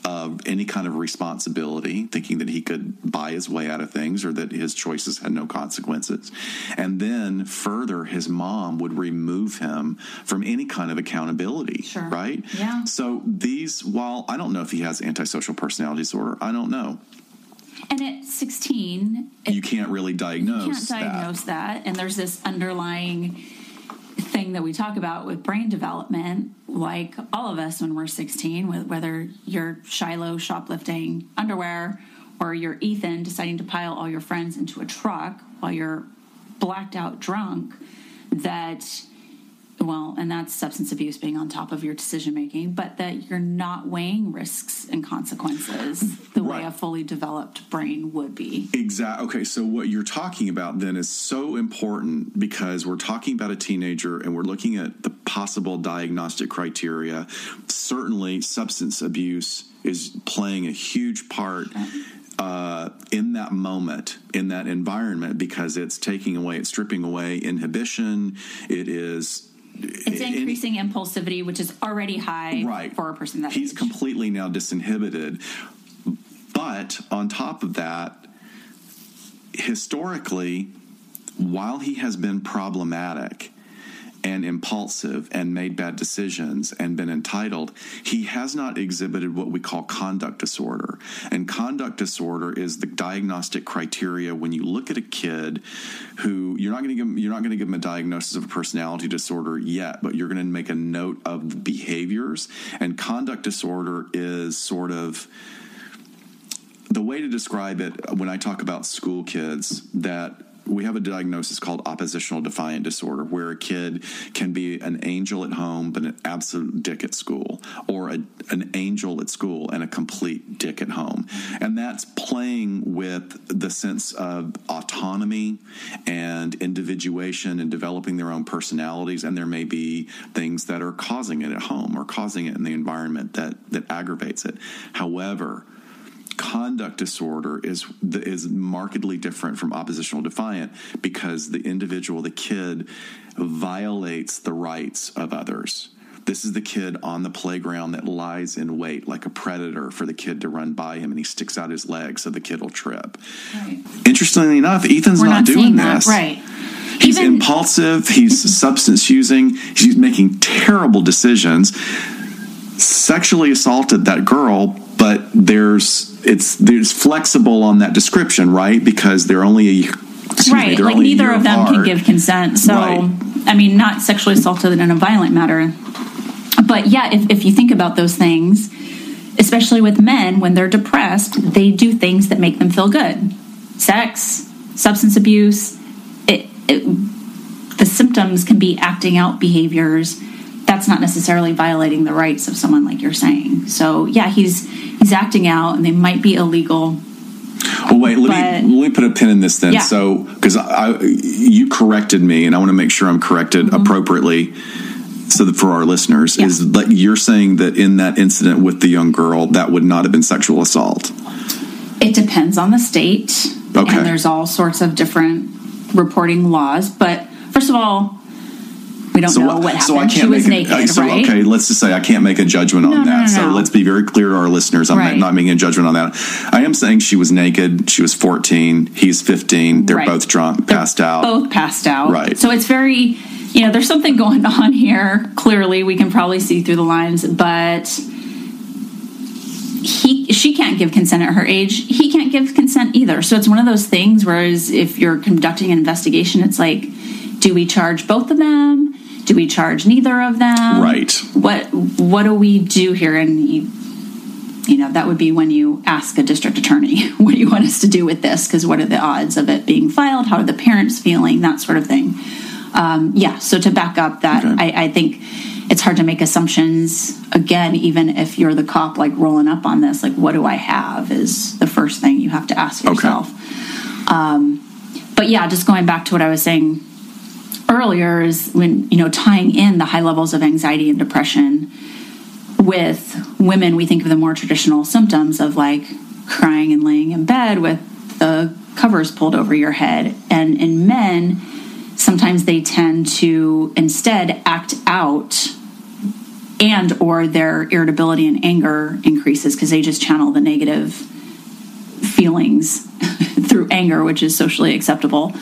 of any kind of responsibility, thinking that he could buy his way out of things or that his choices had no consequences. And then further, his mom would remove him from any kind of accountability, right? Yeah. So these, while I don't know if he has antisocial personality disorder, I don't know. And at 16, You can't really diagnose, you can't diagnose that. And there's this underlying thing that we talk about with brain development, like all of us when we're 16, wh- whether you're Shiloh shoplifting underwear or you're Ethan deciding to pile all your friends into a truck while you're blacked out drunk, that well, and that's substance abuse being on top of your decision making, but that you're not weighing risks and consequences the way a fully developed brain would be. Exactly. Okay, so what you're talking about then is so important because we're talking about a teenager and we're looking at the possible diagnostic criteria. Certainly, substance abuse is playing a huge part. Uh, in that moment, in that environment, because it's taking away, it's stripping away inhibition. It is It's increasing impulsivity, which is already high Right. for a person that he's completely now disinhibited. But on top of that, historically, while he has been problematic and impulsive and made bad decisions and been entitled, he has not exhibited what we call conduct disorder. And conduct disorder is the diagnostic criteria when you look at a kid who you're not going to give you're not going to give him a diagnosis of a personality disorder yet, but you're going to make a note of the behaviors. And conduct disorder is sort of the way to describe it when I talk about school kids that we have a diagnosis called oppositional defiant disorder where a kid can be an angel at home but an absolute dick at school or a, an angel at school and a complete dick at home. And that's playing with the sense of autonomy and individuation and developing their own personalities. And there may be things that are causing it at home or causing it in the environment that that aggravates it. However conduct disorder is is markedly different from oppositional defiant because the individual the kid violates the rights of others. This is the kid on the playground that lies in wait like a predator for the kid to run by him and he sticks out his leg so the kid will trip. Interestingly enough ethan's not, not doing seeing that, this. Right. he's impulsive. He's substance using. He's making terrible decisions. Sexually assaulted that girl but there's it's there's flexible on that description right because they're only a excuse me, right. Like neither of them can give consent. So, Right. I mean, not sexually assaulted in a violent manner. But yeah, if, if you think about those things, especially with men, when they're depressed, they do things that make them feel good. Sex, substance abuse, it, it, the symptoms can be acting out behaviors. That's not necessarily violating the rights of someone like you're saying. So yeah, he's he's acting out, and they might be illegal. Well, wait. Let me let me put a pin in this then. Yeah. So, because I, I- you corrected me, and I want to make sure I'm corrected Mm-hmm. appropriately, so that for our listeners is that you're saying that in that incident with the young girl, that would not have been sexual assault. It depends on the state. Okay. And there's all sorts of different reporting laws. But first of all, we don't so, know what- happened. so I can't she was make a, naked, so, right? Okay, let's just say I can't make a judgment on No, no, that. no, So let's be very clear to our listeners. I'm Right. not making a judgment on that. I am saying she was naked. She was 14. He's 15. They're Right. both drunk, passed out. Both passed out. Right. So it's very you know, there's something going on here. Clearly, we can probably see through the lines, but he she can't give consent at her age. He can't give consent either. So it's one of those things. Whereas if you're conducting an investigation, it's like, do we charge both of them? Do we charge neither of them? Right. What What do we do here? And you, you know, that would be when you ask a district attorney, what do you want us to do with this? Because what are the odds of it being filed? How are the parents feeling? That sort of thing. Um, yeah. So to back up that, I, I think it's hard to make assumptions again even if you're the cop like rolling up on this like what do i have is the first thing you have to ask yourself um, but yeah just going back to what i was saying earlier is when you know tying in the high levels of anxiety and depression with women we think of the more traditional symptoms of like crying and laying in bed with the covers pulled over your head. And in men sometimes they tend to instead act out and or their irritability and anger increases because they just channel the negative feelings through anger which is socially acceptable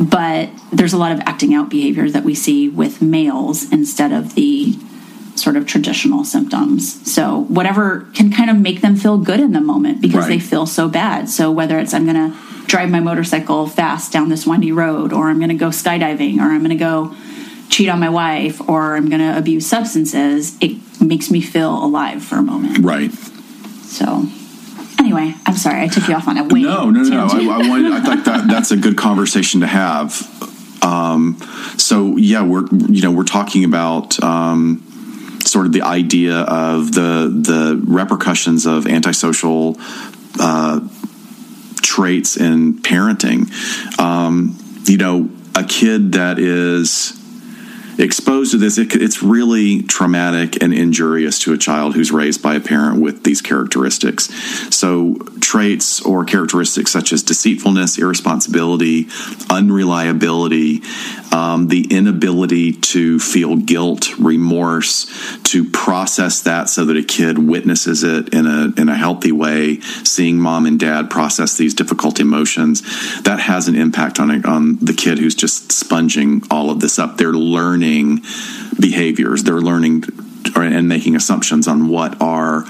but there's a lot of acting out behaviors that we see with males instead of the sort of traditional symptoms so whatever can kind of make them feel good in the moment because Right. they feel so bad so whether it's i'm going to drive my motorcycle fast down this windy road or i'm going to go skydiving or i'm going to go cheat on my wife or I'm going to abuse substances, it makes me feel alive for a moment. Right. So, anyway, I'm sorry I took you off on a way. No, no, no. I, I wanted. I thought that that's a good conversation to have. Um, so yeah, we're you know we're talking about um, sort of the idea of the the repercussions of antisocial uh, traits in parenting. Um, you know, a kid that is exposed to this, it, it's really traumatic and injurious to a child who's raised by a parent with these characteristics. So, traits or characteristics such as deceitfulness, irresponsibility, unreliability, um, the inability to feel guilt, remorse, to process that so that a kid witnesses it in a in a healthy way, seeing mom and dad process these difficult emotions, that has an impact on on the kid who's just sponging all of this up. They're learning behaviors. They're learning and making assumptions on what are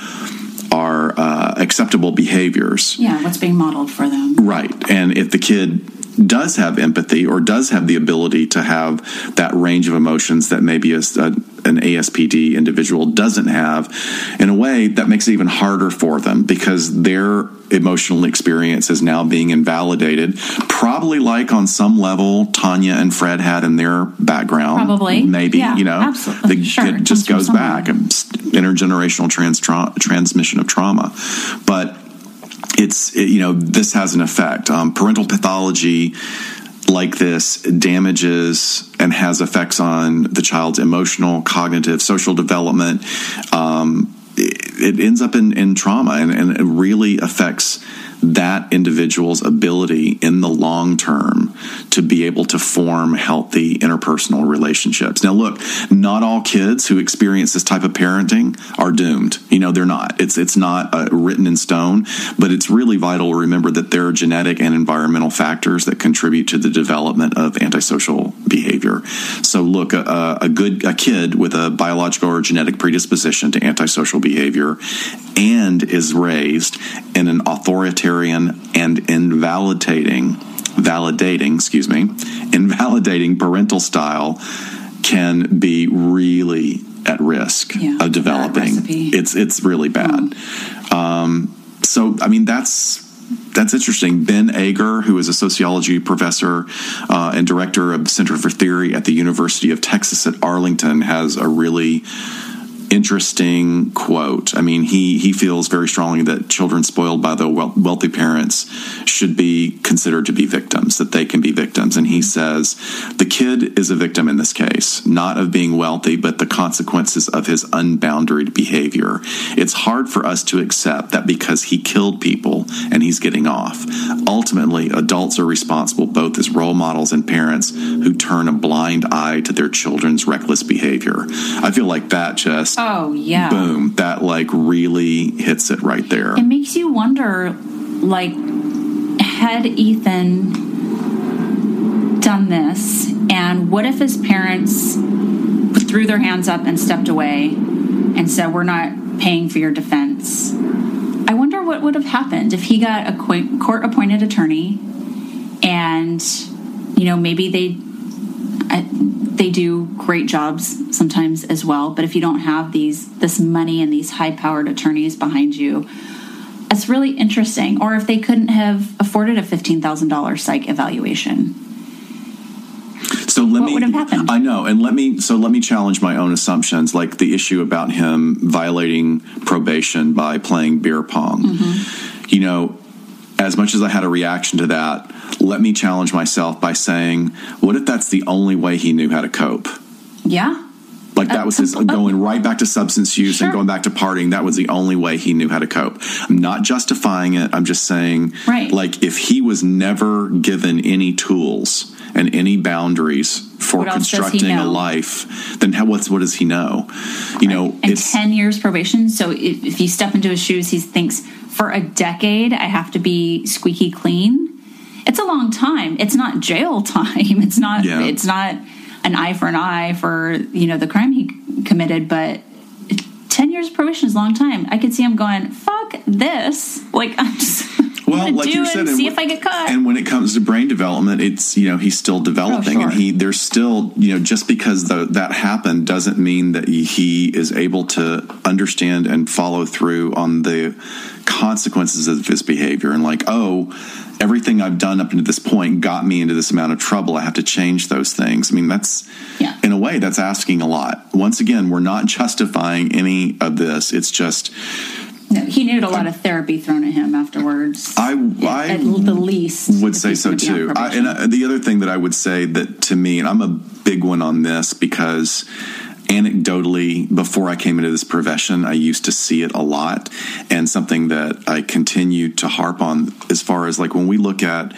are uh, acceptable behaviors. Yeah, what's being modeled for them. Right. And if the kid does have empathy or does have the ability to have that range of emotions that maybe a, a, an ASPD individual doesn't have, in a way that makes it even harder for them because their emotional experience is now being invalidated. Probably like on some level Tonya and Fred had in their background. Probably. Maybe, Yeah, you know, absolutely. the Sure, it just goes back. Intergenerational trans- tra- transmission of trauma. But it's it- you know this has an effect. Um, parental pathology like this damages and has effects on the child's emotional cognitive social development. Um, it, it ends up in, in trauma and, and it really affects that individual's ability in the long term to be able to form healthy interpersonal relationships. Now, look, not all kids who experience this type of parenting are doomed. You know, they're not. It's it's not uh, written in stone, but it's really vital to remember that there are genetic and environmental factors that contribute to the development of antisocial behavior. So, look, a, a good a kid with a biological or genetic predisposition to antisocial behavior and is raised in an authoritarian and invalidating validating excuse me invalidating parental style can be really at risk of developing. it's it's really bad. Um, so i mean that's that's interesting. Ben Agger, who is a sociology professor uh, and director of the Center for Theory at the University of Texas at Arlington, has a really interesting quote. I mean, he he feels very strongly that children spoiled by the wealthy parents should be considered to be victims, that they can be victims. And he says the kid is a victim in this case, not of being wealthy, but the consequences of his unbounded behavior. It's hard for us to accept that because he killed people and he's getting off. Ultimately, adults are responsible both as role models and parents who turn a blind eye to their children's reckless behavior. I feel like that just Oh, yeah. boom, that like really hits it right there. It makes you wonder like, had Ethan done this And what if his parents threw their hands up and stepped away and said, We're not paying for your defense? I wonder what would have happened if he got a court appointed attorney and, you know, maybe they. They do great jobs sometimes as well, but if you don't have these this money and these high powered attorneys behind you, it's really interesting. Or if they couldn't have afforded a fifteen thousand dollars psych evaluation, so let what me. would have happened? I know, and let me. So let me challenge my own assumptions, like the issue about him violating probation by playing beer pong. Mm-hmm. You know, as much as I had a reaction to that, let me challenge myself by saying, what if that's the only way he knew how to cope? Yeah. Like that was his going right back to substance use and going back to partying. That was the only way he knew how to cope. I'm not justifying it. I'm just saying, Right. like, if he was never given any tools and any boundaries for What else does he constructing a life, then how, what's what does he know? You know, and it's 10 years probation. So if, if you step into his shoes, he thinks for a decade, I have to be squeaky clean. It's a long time. It's not jail time. It's not, Yeah. it's not an eye for an eye for, you know, the crime he committed, but 10 years probation is a long time. I could see him going, fuck this. Like, I'm just well, like do you said, and and see if I get caught. And when it comes to brain development, it's you know he's still developing, and oh, sure. he there's still you know just because the, that happened doesn't mean that he is able to understand and follow through on the consequences of his behavior, and like oh. Everything I've done up to this point got me into this amount of trouble. I have to change those things. I mean, that's in a way that's asking a lot. Once again, we're not justifying any of this. It's just no, he needed a lot of therapy thrown at him afterwards. I, I at the least. would say so gonna be on too. I, and uh, the other thing that I would say that to me, and I'm a big one on this because anecdotally, before I came into this profession, I used to see it a lot, and something that I continue to harp on as far as like when we look at,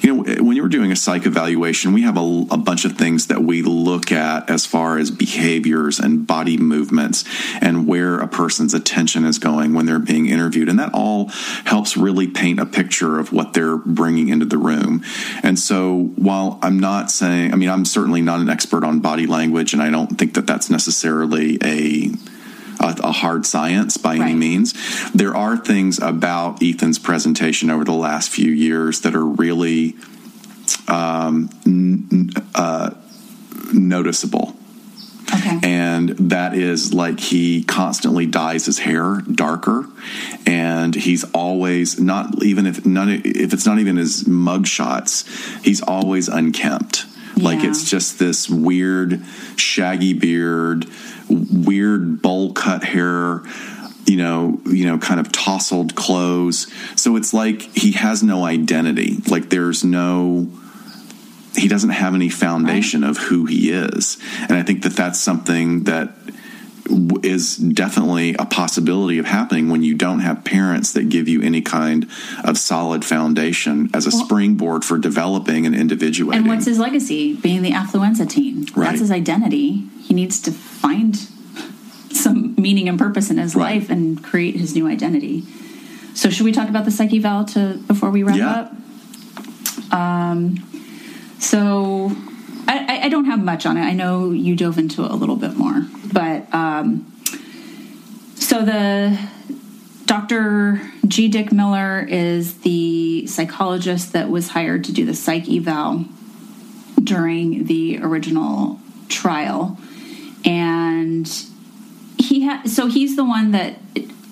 you know, when you're doing a psych evaluation, we have a, a bunch of things that we look at as far as behaviors and body movements and where a person's attention is going when they're being interviewed, and that all helps really paint a picture of what they're bringing into the room. And so, while I'm not saying, I mean, I'm certainly not an expert on body language, and I don't think that that's necessarily a a, a hard science by any means. There are things about Ethan's presentation over the last few years that are really um, n- uh, noticeable. And that is like he constantly dyes his hair darker, and he's always not even if not if it's not even his mug shots, he's always unkempt. Like it's just this weird shaggy beard, weird bowl cut hair, you know, you know, kind of tousled clothes. So it's like he has no identity. Like there's no he doesn't have any foundation of who he is. And I think that that's something that is definitely a possibility of happening when you don't have parents that give you any kind of solid foundation as a Well- springboard for developing and individuating. And what's his legacy? Being the affluenza teen. Right. That's his identity. He needs to find some meaning and purpose in his life and create his new identity. So, should we talk about the psych eval to before we wrap Yeah. up? Um, so, I, I- don't have much on it. I know you dove into it a little bit more, but um, so the Dr. G. Dick Miller is the psychologist that was hired to do the psych eval during the original trial. And he had, so he's the one that,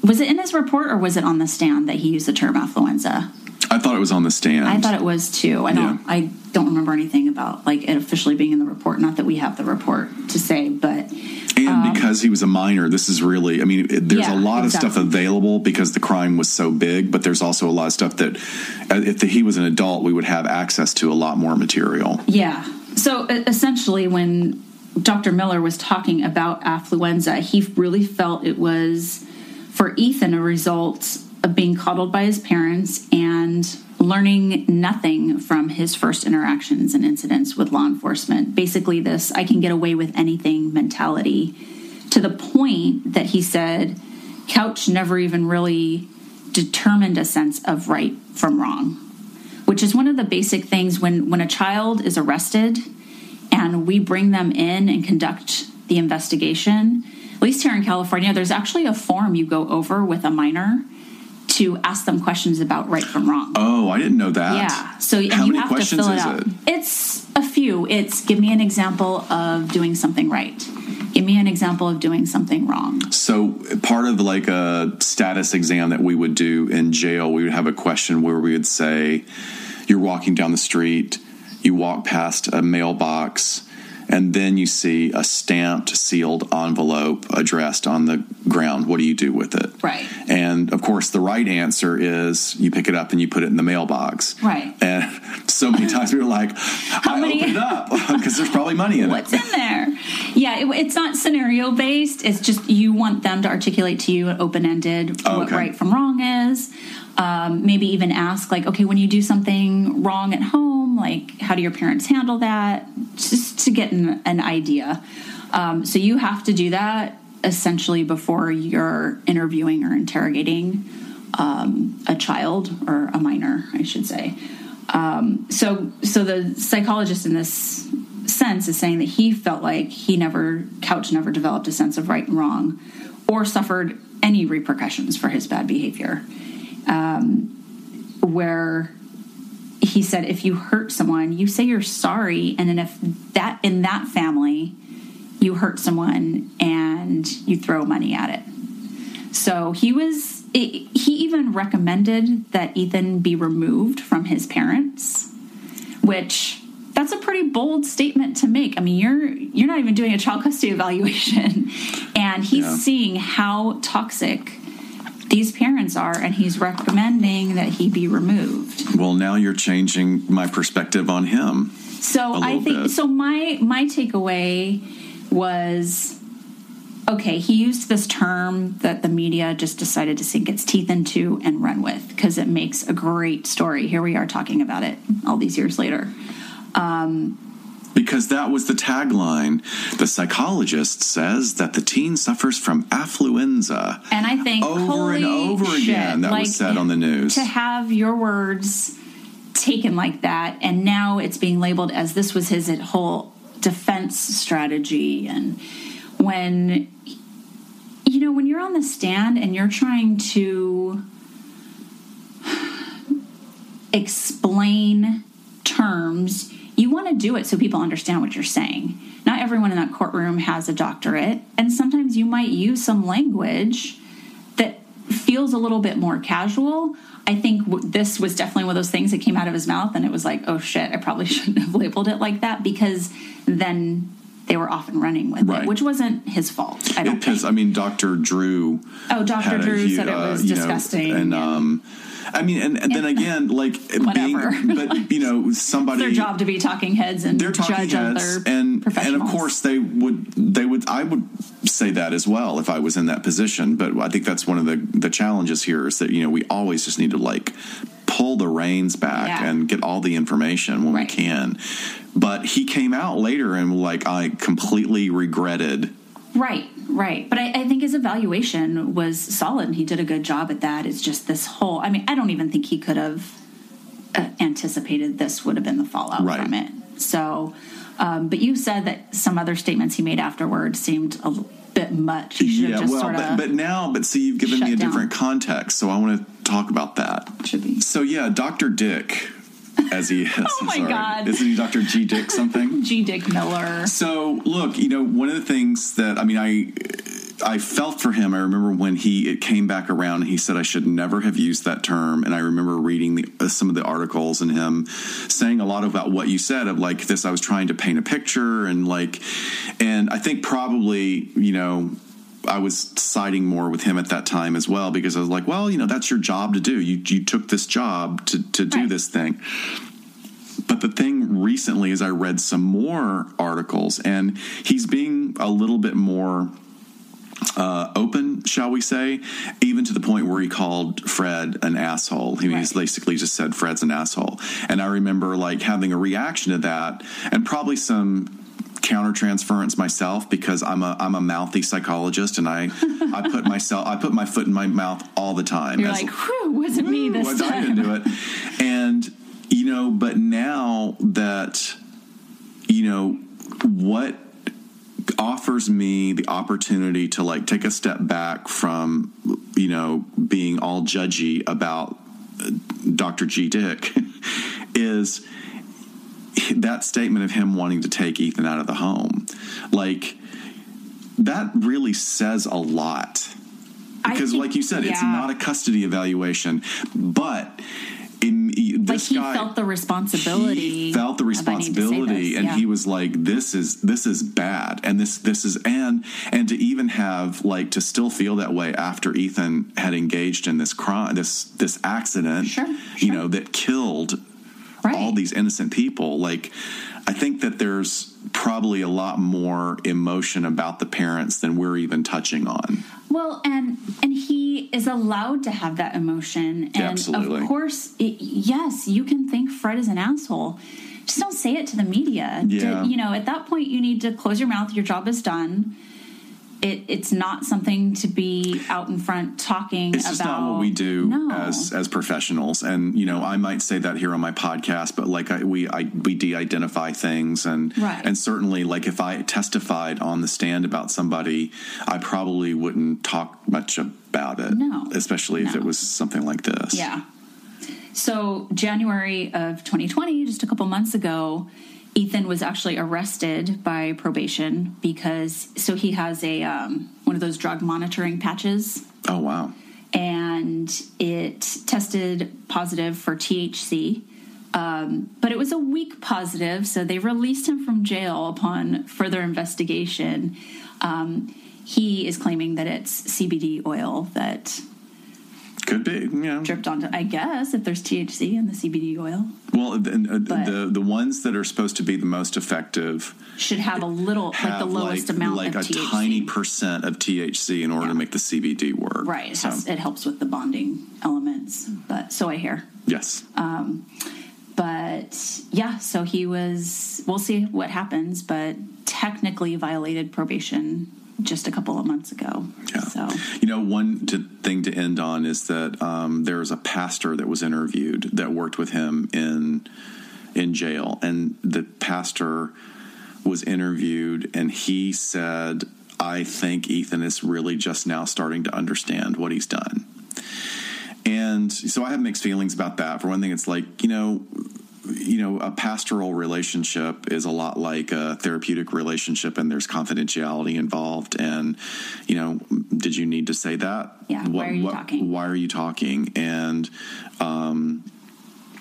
was it in his report or was it on the stand that he used the term affluenza? I thought it was on the stand. I thought it was too. I don't. I don't remember anything about like it officially being in the report. Not that we have the report to say, but And because he was a minor, this is really, I mean, it, there's Um, Yeah, a lot of stuff available because the crime was so big, but there's also a lot of stuff that uh, if he was an adult, we would have access to a lot more material. Yeah. So essentially, when Dr. Miller was talking about affluenza, he really felt it was for Ethan a result of being coddled by his parents and learning nothing from his first interactions and incidents with law enforcement. Basically, this I can get away with anything mentality to the point that he said Couch never even really determined a sense of right from wrong which is one of the basic things when when a child is arrested and we bring them in and conduct the investigation. At least here in California, there's actually a form you go over with a minor to ask them questions about right from wrong. Oh, I didn't know that. Yeah. So and How you many have to questions fill it is out. it? It's a few. It's give me an example of doing something right. Give me an example of doing something wrong. So part of like a status exam that we would do in jail, we would have a question where we would say, "You're walking down the street, you walk past a mailbox." And then you see a stamped, sealed envelope addressed on the ground. What do you do with it? Right. And of course, the right answer is you pick it up and you put it in the mailbox. Right. And so many times we were like, I many- open it up because there's probably money in What's it. What's in there? Yeah, it, it's not scenario based. It's just you want them to articulate to you an open ended what Okay. right from wrong is. Um, maybe even ask like, okay, when you do something wrong at home, like how do your parents handle that? Just to get an, an idea. Um, so you have to do that essentially before you're interviewing or interrogating um, a child or a minor, I should say. Um, so, so the psychologist in this sense is saying that he felt like he never, Couch never developed a sense of right and wrong, or suffered any repercussions for his bad behavior. Um, where he said, if you hurt someone, you say you're sorry, and then if that in that family, you hurt someone and you throw money at it. So he was, he even recommended that Ethan be removed from his parents, which that's a pretty bold statement to make. I mean, you're you're not even doing a child custody evaluation, and he's Yeah. seeing how toxic these parents are, and he's recommending that he be removed. Well, now you're changing my perspective on him. So I think bit. so. My my takeaway was okay. He used this term that the media just decided to sink its teeth into and run with because it makes a great story. Here we are talking about it all these years later. Um, Because that was the tagline. The psychologist says that the teen suffers from affluenza. and I think Over and over shit, again, that was said on the news. To have your words taken like that, and now it's being labeled as this was his whole defense strategy. And when, you know, when you're on the stand and you're trying to explain terms, you want to do it so people understand what you're saying. Not everyone in that courtroom has a doctorate, and sometimes you might use some language that feels a little bit more casual. I think this was definitely one of those things that came out of his mouth, and it was like, oh shit, I probably shouldn't have labeled it like that because then they were off and running with Right. it, which wasn't his fault. I don't Because I mean, Dr. Drew. Oh, a Drew hu- said it was uh, you know, disgusting, and um, I mean, and, and then again, like Whatever. being, but you know, It's somebody their job to be talking heads and they're talking judge heads, other and and of course they would they would I would say that as well if I was in that position. But I think that's one of the the challenges here is that you know we always just need to like pull the reins back Yeah. and get all the information when we can. But he came out later and like I completely regretted. Right, right. But I, I think his evaluation was solid and he did a good job at that. It's just this whole, I mean, I don't even think he could have uh, anticipated this would have been the fallout Right. from it. So, um, but you said that some other statements he made afterward seemed a bit much. He should have just well, sort of. but, but now, but see, you've given me a down. different context, so I want to talk about that. Should be. So yeah, Doctor Dick, as he is. Oh my sorry. God. Isn't he Doctor G Dick something? G. Dick Miller. So look, you know, one of the things that I mean, I I felt for him. I remember when he it came back around. He said I should never have used that term, and I remember reading the, uh, some of the articles and him saying a lot about what you said of like this. I was trying to paint a picture and like, and I think probably you know. I was siding more with him at that time as well because I was like, well, you know, that's your job to do. You you took this job to to do this thing. But the thing recently is I read some more articles and he's being a little bit more uh, open, shall we say, even to the point where he called Fred an asshole. He he's basically just said Fred's an asshole. And I remember like having a reaction to that and probably some countertransference myself because I'm a I'm a mouthy psychologist and I I put myself I put my foot in my mouth all the time. You're as- like, whew, wasn't me this was I didn't do it. And you know, but now that you know, what offers me the opportunity to like take a step back from you know being all judgy about uh, Dr. G Dick is that statement of him wanting to take Ethan out of the home like that really says a lot because think- like you said it's not a custody evaluation but in, like this he guy felt the responsibility. he felt the of, "I need to say responsibility this," and yeah. he was like this is this is bad and this this is and and to even have like to still feel that way after Ethan had engaged in this crime this this accident you know that killed all these innocent people like I think that there's probably a lot more emotion about the parents than we're even touching on Well, and and he is allowed to have that emotion, and Absolutely. of course, it, yes, you can think Fred is an asshole. Just don't say it to the media. Yeah. you know, at that point, you need to close your mouth. Your job is done. It, it's not something to be out in front talking it's about. just not what we do No. as as professionals and you know i might say that here on my podcast but like I, we I, we de-identify things and Right. and certainly like if i testified on the stand about somebody i probably wouldn't talk much about it No. especially if No. it was something like this Yeah. So, January of 2020, just a couple months ago, Ethan was actually arrested by probation because so he has a um, one of those drug monitoring patches, oh wow and it tested positive for THC. Um, but it was a weak positive, so they released him from jail upon further investigation. Um, he is claiming that it's CBD oil that could be know dripped onto. I guess if there's THC in the CBD oil, well the, the the ones that are supposed to be the most effective should have a little like the lowest like, amount like a THC. tiny percent of thc in order to make the cbd work right. It, So, has, it helps with the bonding elements. But so I hear. yes Um, but yeah, so he was. We'll see what happens, but technically violated probation just a couple of months ago. Yeah. So You know, one to, thing to end on is that um, there was a pastor that was interviewed that worked with him in in jail, and the pastor was interviewed, and he said, "I think Ethan is really just now starting to understand what he's done." And so I have mixed feelings about that. For one thing, it's like you know, you know, a pastoral relationship is a lot like a therapeutic relationship, and there's confidentiality involved. And you know, did you need to say that? Yeah, why are you talking? Why are you talking? And um,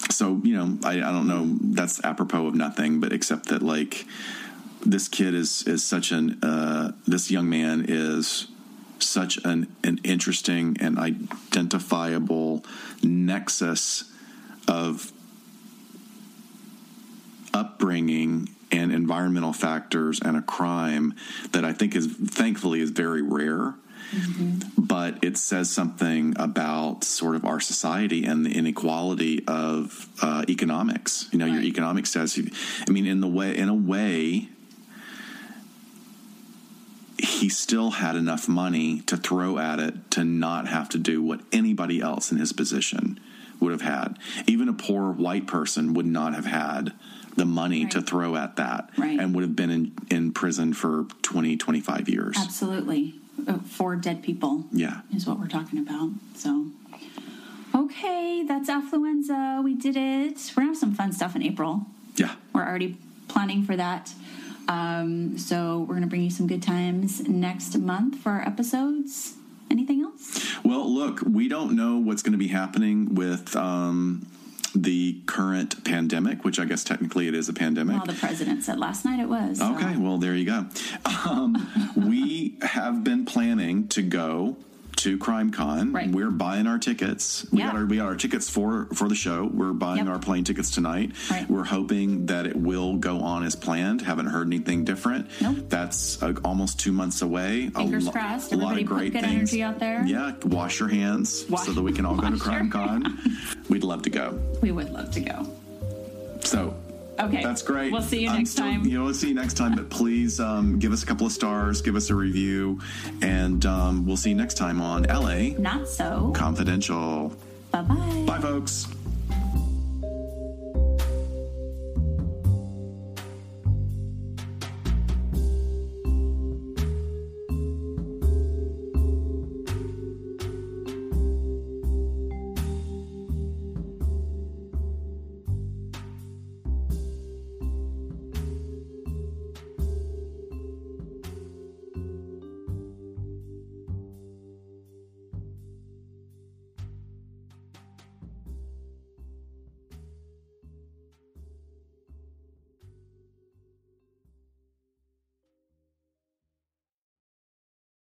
so you know, I, I don't know. That's apropos of nothing, but except that like this kid is is such an uh, this young man is such an an interesting and identifiable nexus of upbringing and environmental factors and a crime that I think is thankfully is very rare. But it says something about sort of our society and the inequality of uh, economics. You know, your economics status. I mean, in the way, in a way, he still had enough money to throw at it to not have to do what anybody else in his position would have had. Even a poor white person would not have had the money to throw at that Right. and would have been in, in prison for 20, 25 years. absolutely, Uh, four dead people Yeah. is what we're talking about. So. Okay, that's affluenza. We did it. We're gonna have some fun stuff in April. Yeah. We're already planning for that. Um, so we're gonna bring you some good times next month for our episodes. Anything else? Well, look, we don't know what's going to be happening with um, the current pandemic, which I guess technically it is a pandemic. Well, the president said last night it was. so- Okay, well, there you go. Um, we have been planning to go to CrimeCon. Right. We're buying our tickets. We got our we got our tickets for for the show. We're buying our plane tickets tonight. We're hoping that it will go on as planned. Haven't heard anything different. Nope. That's uh, almost two months away. Fingers a crossed. A lot of great good things. energy out there. Yeah, wash your hands so that we can all go to Wash CrimeCon. We'd love to go. We would love to go. So Okay. that's great. We'll see you next still- time. You know, we'll see you next time. But please um, give us a couple of stars, give us a review, and um, we'll see you next time on LA Not so. Confidential. Bye bye. Bye, folks.